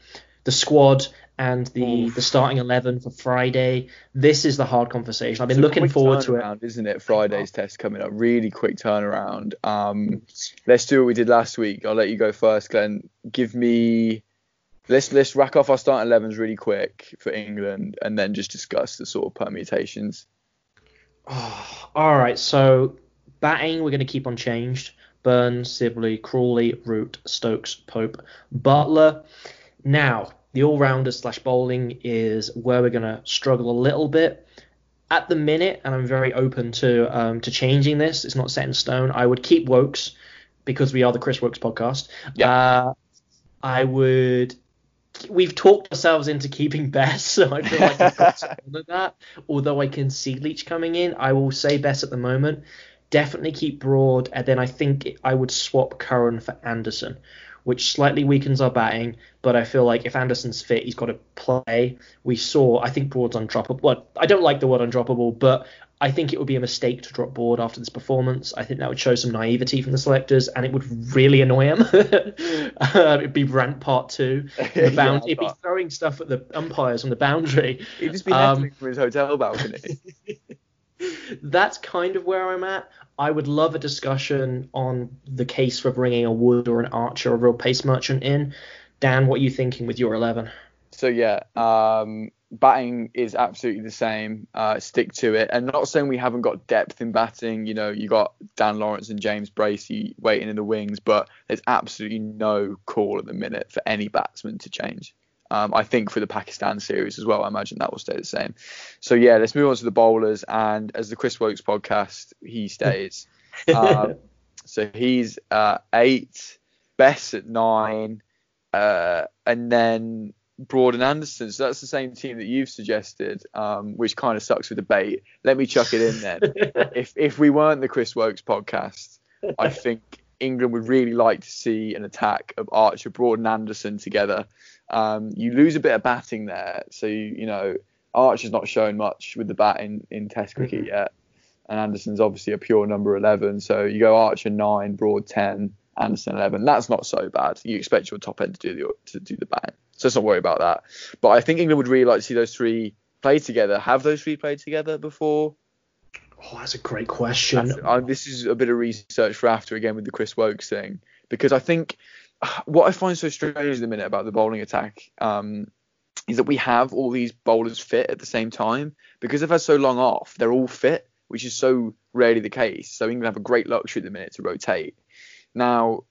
the squad and the the starting eleven for Friday. This is the hard conversation. I've been looking forward to it. Isn't it? Friday's test coming up. Really quick turnaround. Um, let's do what we did last week. I'll let you go first, Glenn. Give me. Let's let's rack off our starting elevens really quick for England, and then just discuss the sort of permutations. Oh, <sighs> all right. So batting, we're going to keep unchanged. Burns, Sibley, Crawley, Root, Stokes, Pope, Buttler. Now, the all rounder slash bowling is where we're going to struggle a little bit. At the minute, and I'm very open to um, to changing this, it's not set in stone. I would keep Woakes because we are the Chris Woakes podcast. Yeah. Uh, I would. We've talked ourselves into keeping <laughs> Bess, so I feel like I've got to honor that. Although I can see Leach coming in, I will say Bess at the moment. Definitely keep Broad, and then I think I would swap Curran for Anderson which slightly weakens our batting. But I feel like if Anderson's fit, he's got to play. We saw, I think Broad's undroppable. Well, I don't like the word undroppable, but I think it would be a mistake to drop Broad after this performance. I think that would show some naivety from the selectors, and it would really annoy him. uh, <laughs> it'd be rant part two. The bound- <laughs> yeah, it'd be throwing stuff at the umpires on the boundary. He'd just be um, from his hotel balcony. <laughs> <laughs> that's kind of where I'm at. I would love a discussion on the case for bringing a Wood or an Archer or a real pace merchant in. Dan, what are you thinking with your 11? So, yeah, um, batting is absolutely the same. Uh, stick to it. And not saying we haven't got depth in batting. You know, you got Dan Lawrence and James Bracey waiting in the wings, but there's absolutely no call at the minute for any batsman to change. Um, I think for the Pakistan series as well, I imagine that will stay the same. So yeah, let's move on to the bowlers. And as the Chris Woakes podcast, he stays. <laughs> um, so he's uh, eight, Bess at nine, uh, and then Broad and Anderson. So that's the same team that you've suggested, um, which kind of sucks with debate. Let me chuck it in then. <laughs> if if we weren't the Chris Woakes podcast, I <laughs> think England would really like to see an attack of Archer, Broad, and Anderson together. Um, you lose a bit of batting there, so you, you know Archer's not shown much with the bat in, in Test cricket mm-hmm. yet, and Anderson's obviously a pure number 11. So you go Archer nine, Broad 10, Anderson eleven. That's not so bad. You expect your top end to do the to do the bang, so let's not worry about that. But I think England would really like to see those three play together. Have those three played together before? Oh, that's a great question. Uh, this is a bit of research for after again with the Chris Woakes thing because I think <sighs> what I find so strange at the minute about the bowling attack um, is that we have all these bowlers fit at the same time because they've had so long off. They're all fit, which is so rarely the case. So England have a great luxury at the minute to rotate. Now,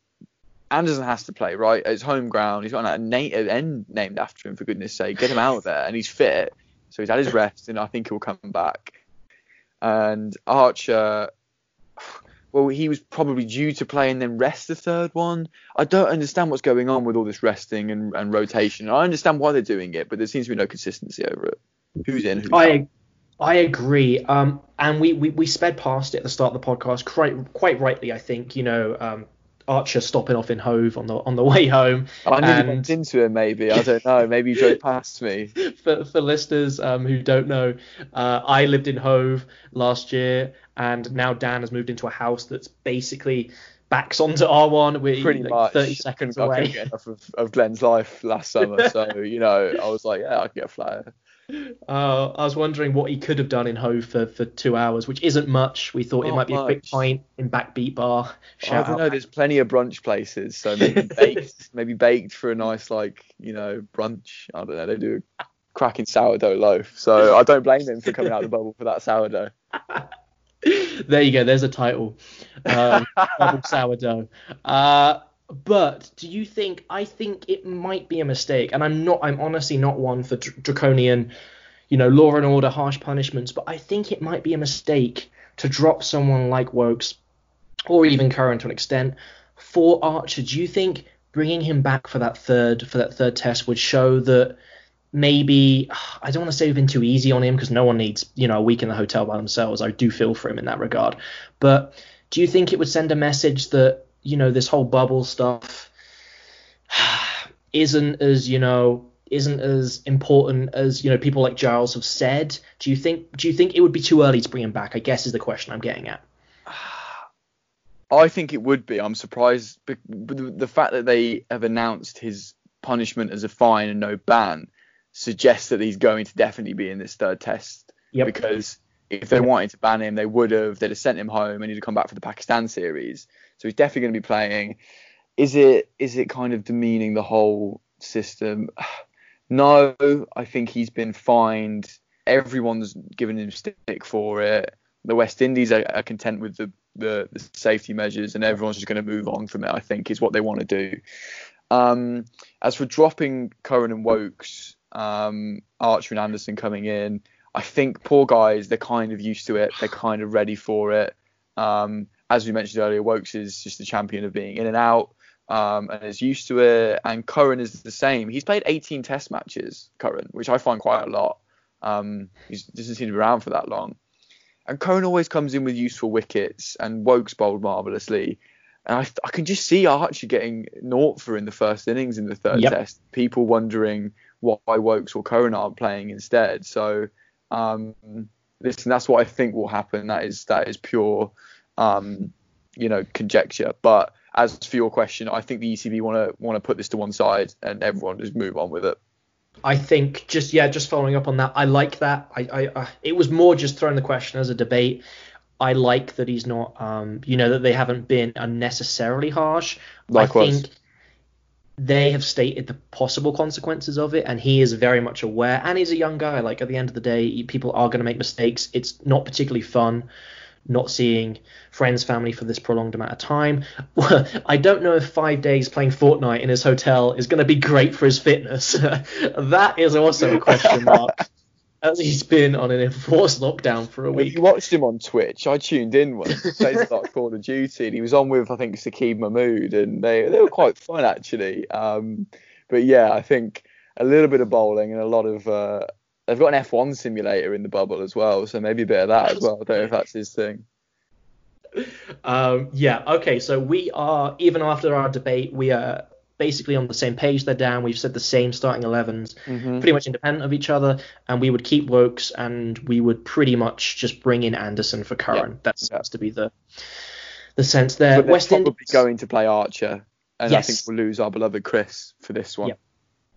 Anderson has to play, right? It's home ground. He's got an end named after him, for goodness sake. Get him out there. And he's fit. So he's had his rest, and I think he'll come back. And Archer, well, he was probably due to play and then rest the third one. I don't understand what's going on with all this resting and, and rotation. I understand why they're doing it, but there seems to be no consistency over it. Who's in? Who's I out? I agree. Um, and we, we we sped past it at the start of the podcast quite quite rightly. I think you know um, Archer stopping off in Hove on the on the way home. I nearly bumped into him. Maybe I don't know. Maybe he drove past me. <laughs> For for listeners um, who don't know, uh, I lived in Hove last year, and now Dan has moved into a house that's basically backs onto R1. We're pretty like much 30 seconds I away. couldn't get enough of, of Glenn's life last summer, <laughs> so you know I was like, yeah, I can get a flyer. Uh, I was wondering what he could have done in Hove for, for two hours, which isn't much. We thought Not it might be a quick pint in Backbeat Bar. I don't out. know. There's plenty of brunch places, so maybe <laughs> baked, maybe baked for a nice like you know brunch. I don't know. They do a cracking sourdough loaf, so I don't blame him for coming out of the bubble for that sourdough. <laughs> there you go. There's a title. Um, double sourdough. Uh, but do you think? I think it might be a mistake, and I'm not. I'm honestly not one for dr- draconian, you know, law and order, harsh punishments. But I think it might be a mistake to drop someone like Woakes, or even Curran to an extent, for Archer. Do you think bringing him back for that third for that third test would show that? maybe I don't want to say we've been too easy on him because no one needs you know a week in the hotel by themselves. I do feel for him in that regard, but do you think it would send a message that you know this whole bubble stuff <sighs> isn't as you know isn't as important as you know people like Giles have said? Do you think do you think it would be too early to bring him back? I guess is the question I'm getting at. <sighs> I think it would be. I'm surprised, the fact that they have announced his punishment as a fine and no ban suggests that he's going to definitely be in this third test. Yep. Because if they wanted to ban him, they would have. They'd have sent him home and he'd have come back for the Pakistan series. So he's definitely going to be playing. Is it is it kind of demeaning the whole system? <sighs> No, I think he's been fined. Everyone's given him stick for it. The West Indies are, are content with the, the, the safety measures, and everyone's just going to move on from it. I think is what they want to do. Um, as for dropping Curran and Woakes, um, Archer and Anderson coming in, I think poor guys, they're kind of used to it. They're <sighs> kind of ready for it. Um, as we mentioned earlier, Woakes is just the champion of being in and out um, and is used to it. And Curran is the same. He's played 18 Test matches, Curran, which I find quite a lot. Um, he doesn't seem to be around for that long. And Curran always comes in with useful wickets, and Woakes bowled marvellously. And I, I can just see Archer getting naught for in the first innings in the third Yep. test. People wondering why Woakes or Curran aren't playing instead. So um, listen, that's what I think will happen. That is that is pure, um, you know, conjecture. But as for your question, I think the ECB want to want to put this to one side and everyone just move on with it. I think just yeah, just following up on that, I like that. I, I uh, it was more just throwing the question as a debate. I like that he's not, um, you know, that they haven't been unnecessarily harsh. Likewise. I think they have stated the possible consequences of it, and he is very much aware. And he's a young guy. Like at the end of the day, people are going to make mistakes. It's not particularly fun not seeing friends, family for this prolonged amount of time. <laughs> I don't know if five days playing Fortnite in his hotel is going to be great for his fitness. <laughs> that is also a question mark. <laughs> As he's been on an enforced lockdown for a If week. you watched him on Twitch, I tuned in once. He <laughs> played like Call of Duty, and he was on with I think Saqib Mahmood, and they they were quite fun actually. Um, but yeah, I think a little bit of bowling and a lot of uh, they've got an F1 simulator in the bubble as well, so maybe a bit of that as well. I don't know if that's his thing. Um, yeah, okay, so we are, even after our debate, we are basically on the same page They're down. We've said the same starting 11s, Mhm. pretty much independent of each other, and we would keep Woakes and we would pretty much just bring in Anderson for Curran. That seems to be the the sense there. But West probably Indies going to play Archer, and I think we'll lose our beloved Chris for this one. Yep.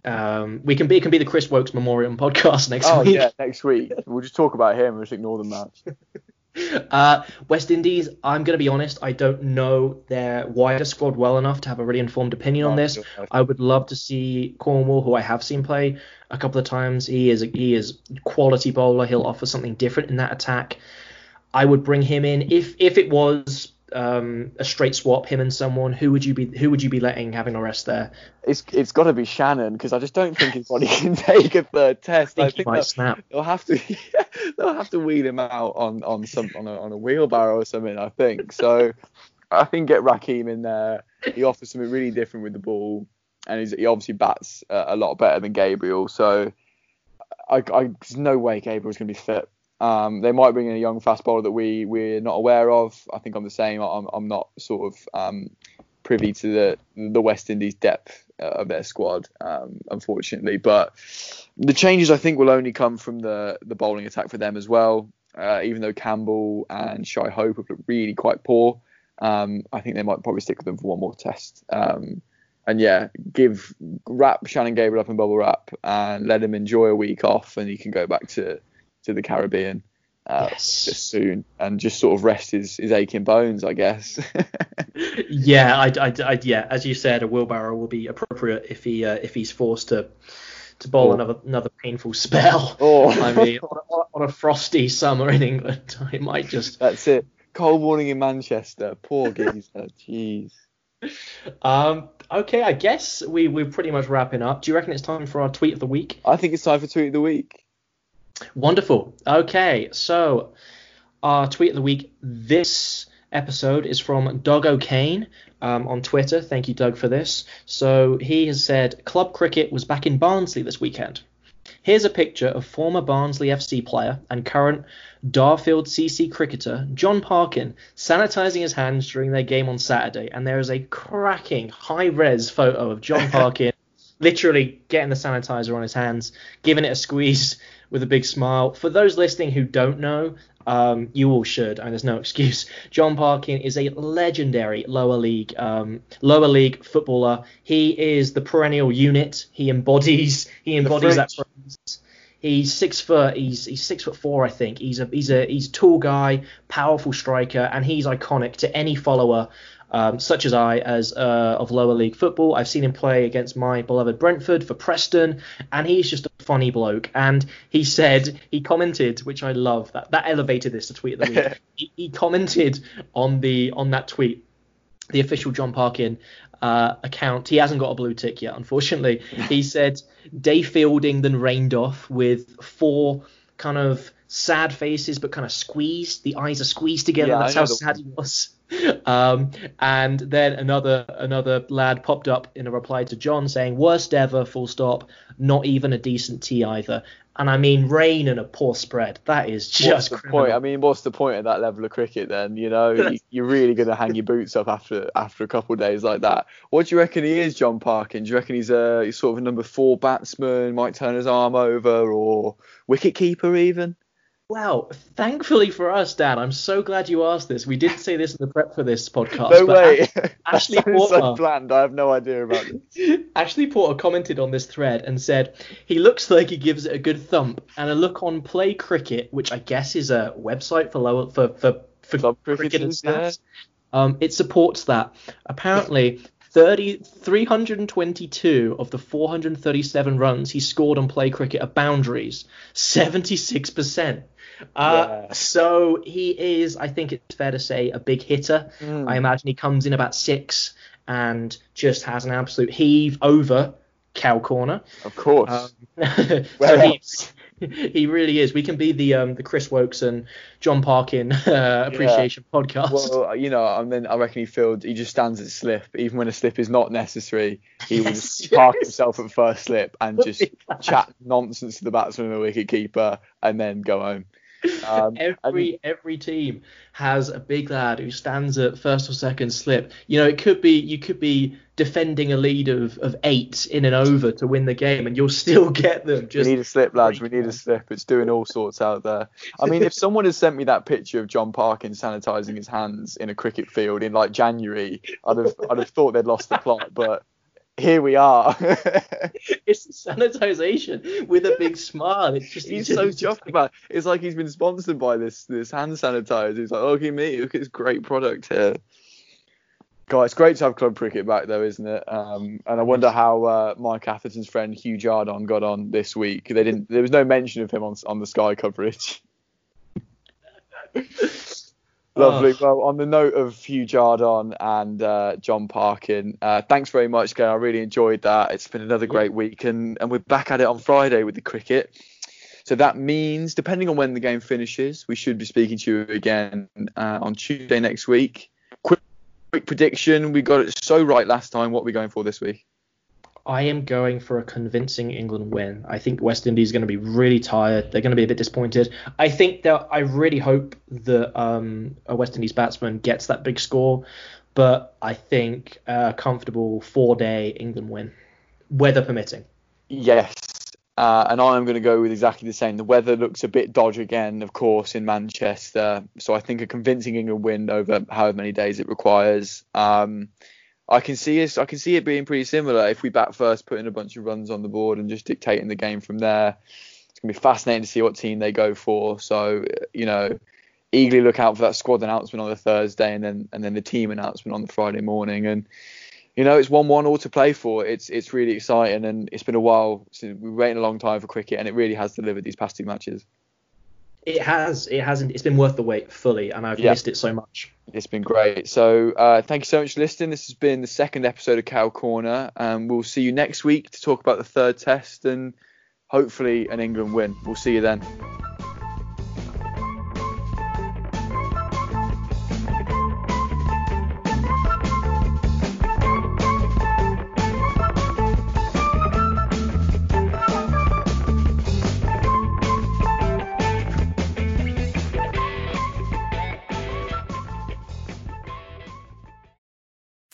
Um, we can be it can be the Chris Woakes Memorial podcast next Oh week. yeah, next week we'll just talk about him and just ignore the match. <laughs> <laughs> Uh, West Indies, I'm going to be honest, I don't know their wider squad well enough to have a really informed opinion on this. I would love to see Cornwall, who I have seen play a couple of times. He is a, he is quality bowler. He'll offer something different in that attack. I would bring him in if if it was um, a straight swap, him and someone. Who would you be who would you be letting having a rest there? It's it's got to be Shannon because I just don't think his body <laughs> can take a third test. I think, he might they'll, snap. they'll have to <laughs> they'll have to wheel him out on on some on a, on a wheelbarrow or something. I think so. I think get Rahkeem in there. He offers something really different with the ball, and he's, he obviously bats uh, a lot better than Gabriel. So I, I there's no way Gabriel's going to be fit. Um, they might bring in a young fast bowler that we we're not aware of. I think I'm the same. I'm I'm not sort of um, privy to the the West Indies depth of their squad, um, unfortunately. But the changes I think will only come from the the bowling attack for them as well. Uh, even though Campbell and Shai Hope have looked really quite poor, um, I think they might probably stick with them for one more test. Um, and yeah, give wrap Shannon Gabriel up in bubble wrap and let him enjoy a week off, and he can go back to to the Caribbean uh, Yes. soon and just sort of rest his, his aching bones, I guess. <laughs> Yeah, I, I, I, yeah, as you said, a wheelbarrow will be appropriate if he uh, if he's forced to to bowl Oh. another another painful spell. <laughs> Oh. <laughs> I mean, on a, on a frosty summer in England, I might just. That's it. Cold morning in Manchester. Poor geezer. Jeez. Um, okay, I guess we we're pretty much wrapping up. Do you reckon it's time for our tweet of the week? I think it's time for tweet of the week. Wonderful. Okay, so our tweet of the week this episode is from Doug O'Kane um, on Twitter. Thank you, Doug, for this. So he has said club cricket was back in Barnsley this weekend. Here's a picture of former Barnsley FC player and current Darfield CC cricketer John Parkin sanitizing his hands during their game on Saturday, and there is a cracking high-res photo of John <laughs> Parkin literally getting the sanitizer on his hands, giving it a squeeze with a big smile. For those listening who don't know, um, you all should, and there's no <laughs> excuse. John Parkin is a legendary lower league um, lower league footballer. He is the perennial unit. He embodies he embodies that phrase. He's six foot. He's he's six foot four, I think. He's a he's a he's a tall guy, powerful striker, and he's iconic to any follower um, such as I, as uh, of lower league football. I've seen him play against my beloved Brentford for Preston, and he's just a funny bloke. And he said he commented, which I love that that elevated this to tweet of the week. <laughs> he, he commented on the on that tweet, the official John Parkin uh, account. He hasn't got a blue tick yet, unfortunately. <laughs> he said day fielding then rained off with four kind of sad faces, but kind of squeezed. The eyes are squeezed together. Yeah, That's how sad he was. Um, and then another another lad popped up in a reply to John saying, "Worst ever, full stop. Not even a decent tea either." And I mean, rain and a poor spread. That is What's just the criminal. point? I mean, what's the point at that level of cricket then? You know, <laughs> you, you're really going to hang your boots up after after a couple of days like that. What do you reckon he is, John Parkin? Do you reckon he's a he's sort of a number four batsman, might turn his arm over, or wicket keeper even? Well, thankfully for us, Dan, I'm so glad you asked this. We did say this in the prep for this podcast. no but way. Ash- <laughs> Ashley sounds so Porter. bland. I have no idea about this. <laughs> Ashley Porter commented on this thread and said he looks like he gives it a good thump and a look on Play Cricket, which I guess is a website for lower for for, for Club cricket and cricketers, yeah. stats. Um, it supports that. Apparently, 30, 322 of the 437 runs he scored on Play Cricket are boundaries, 76%. Uh, Yeah. So he is, I think it's fair to say, a big hitter. Hmm. I imagine he comes in about six and just has an absolute heave over cow corner. Of course. Um, <laughs> so he? <laughs> he really is. We can be the um, the Chris Woakes and John Parkin <laughs> uh, appreciation podcast. Well, you know, I mean, I reckon he filled. He just stands at slip, even when a slip is not necessary. He will Yes, park himself at first slip and just chat nonsense to the batsman and the wicket keeper, and then go home. Um, <laughs> every and... every team has a big lad who stands at first or second slip. You know, it could be you could be defending a lead of, of eight in an over to win the game, and you'll <laughs> still get them. Just we need a slip, lads. We need a slip. It's doing all sorts out there. I mean, if someone had sent me that picture of John Parkin sanitizing his hands in a cricket field in like January, I'd have I'd have thought they'd lost the plot, but here we are. <laughs> it's sanitization with a big smile. It's just he's so chuffed about. It. It's like he's been sponsored by this this hand sanitizer. He's like, oh, look at me, look at this great product here. God, it's great to have club cricket back though, isn't it? Um, and I wonder how uh, Mike Atherton's friend Hugh Jardon got on this week. They didn't. There was no mention of him on on the Sky coverage. <laughs> Lovely. Oh. Well, on the note of Hugh Jardine and uh, John Parkin, uh, thanks very much, Gary. I really enjoyed that. It's been another great week, and, and we're back at it on Friday with the cricket. So that means, depending on when the game finishes, we should be speaking to you again uh, on Tuesday next week. Quick, quick prediction. We got it so right last time. What are we going for this week? I am going for a convincing England win. I think West Indies are going to be really tired. They're going to be a bit disappointed. I think that I really hope that um, a West Indies batsman gets that big score, but I think a comfortable four-day England win, weather permitting. Yes, uh, and I'm going to go with exactly the same. The weather looks a bit dodgy again, of course, in Manchester. So I think a convincing England win over however many days it requires. Um, I can see it. I can see it being pretty similar if we bat first, putting a bunch of runs on the board and just dictating the game from there. It's gonna be fascinating to see what team they go for. So you know, eagerly look out for that squad announcement on the Thursday and then and then the team announcement on the Friday morning. And you know, it's one-one all to play for. It's it's really exciting and it's been a while since we've waited a long time for cricket and it really has delivered these past two matches it has it hasn't it's been worth the wait fully and i've yeah. missed it so much. It's been great. So uh, thank you so much for listening. This has been the second episode of cow corner and we'll see you next week to talk about the third test and hopefully an england win. We'll see you then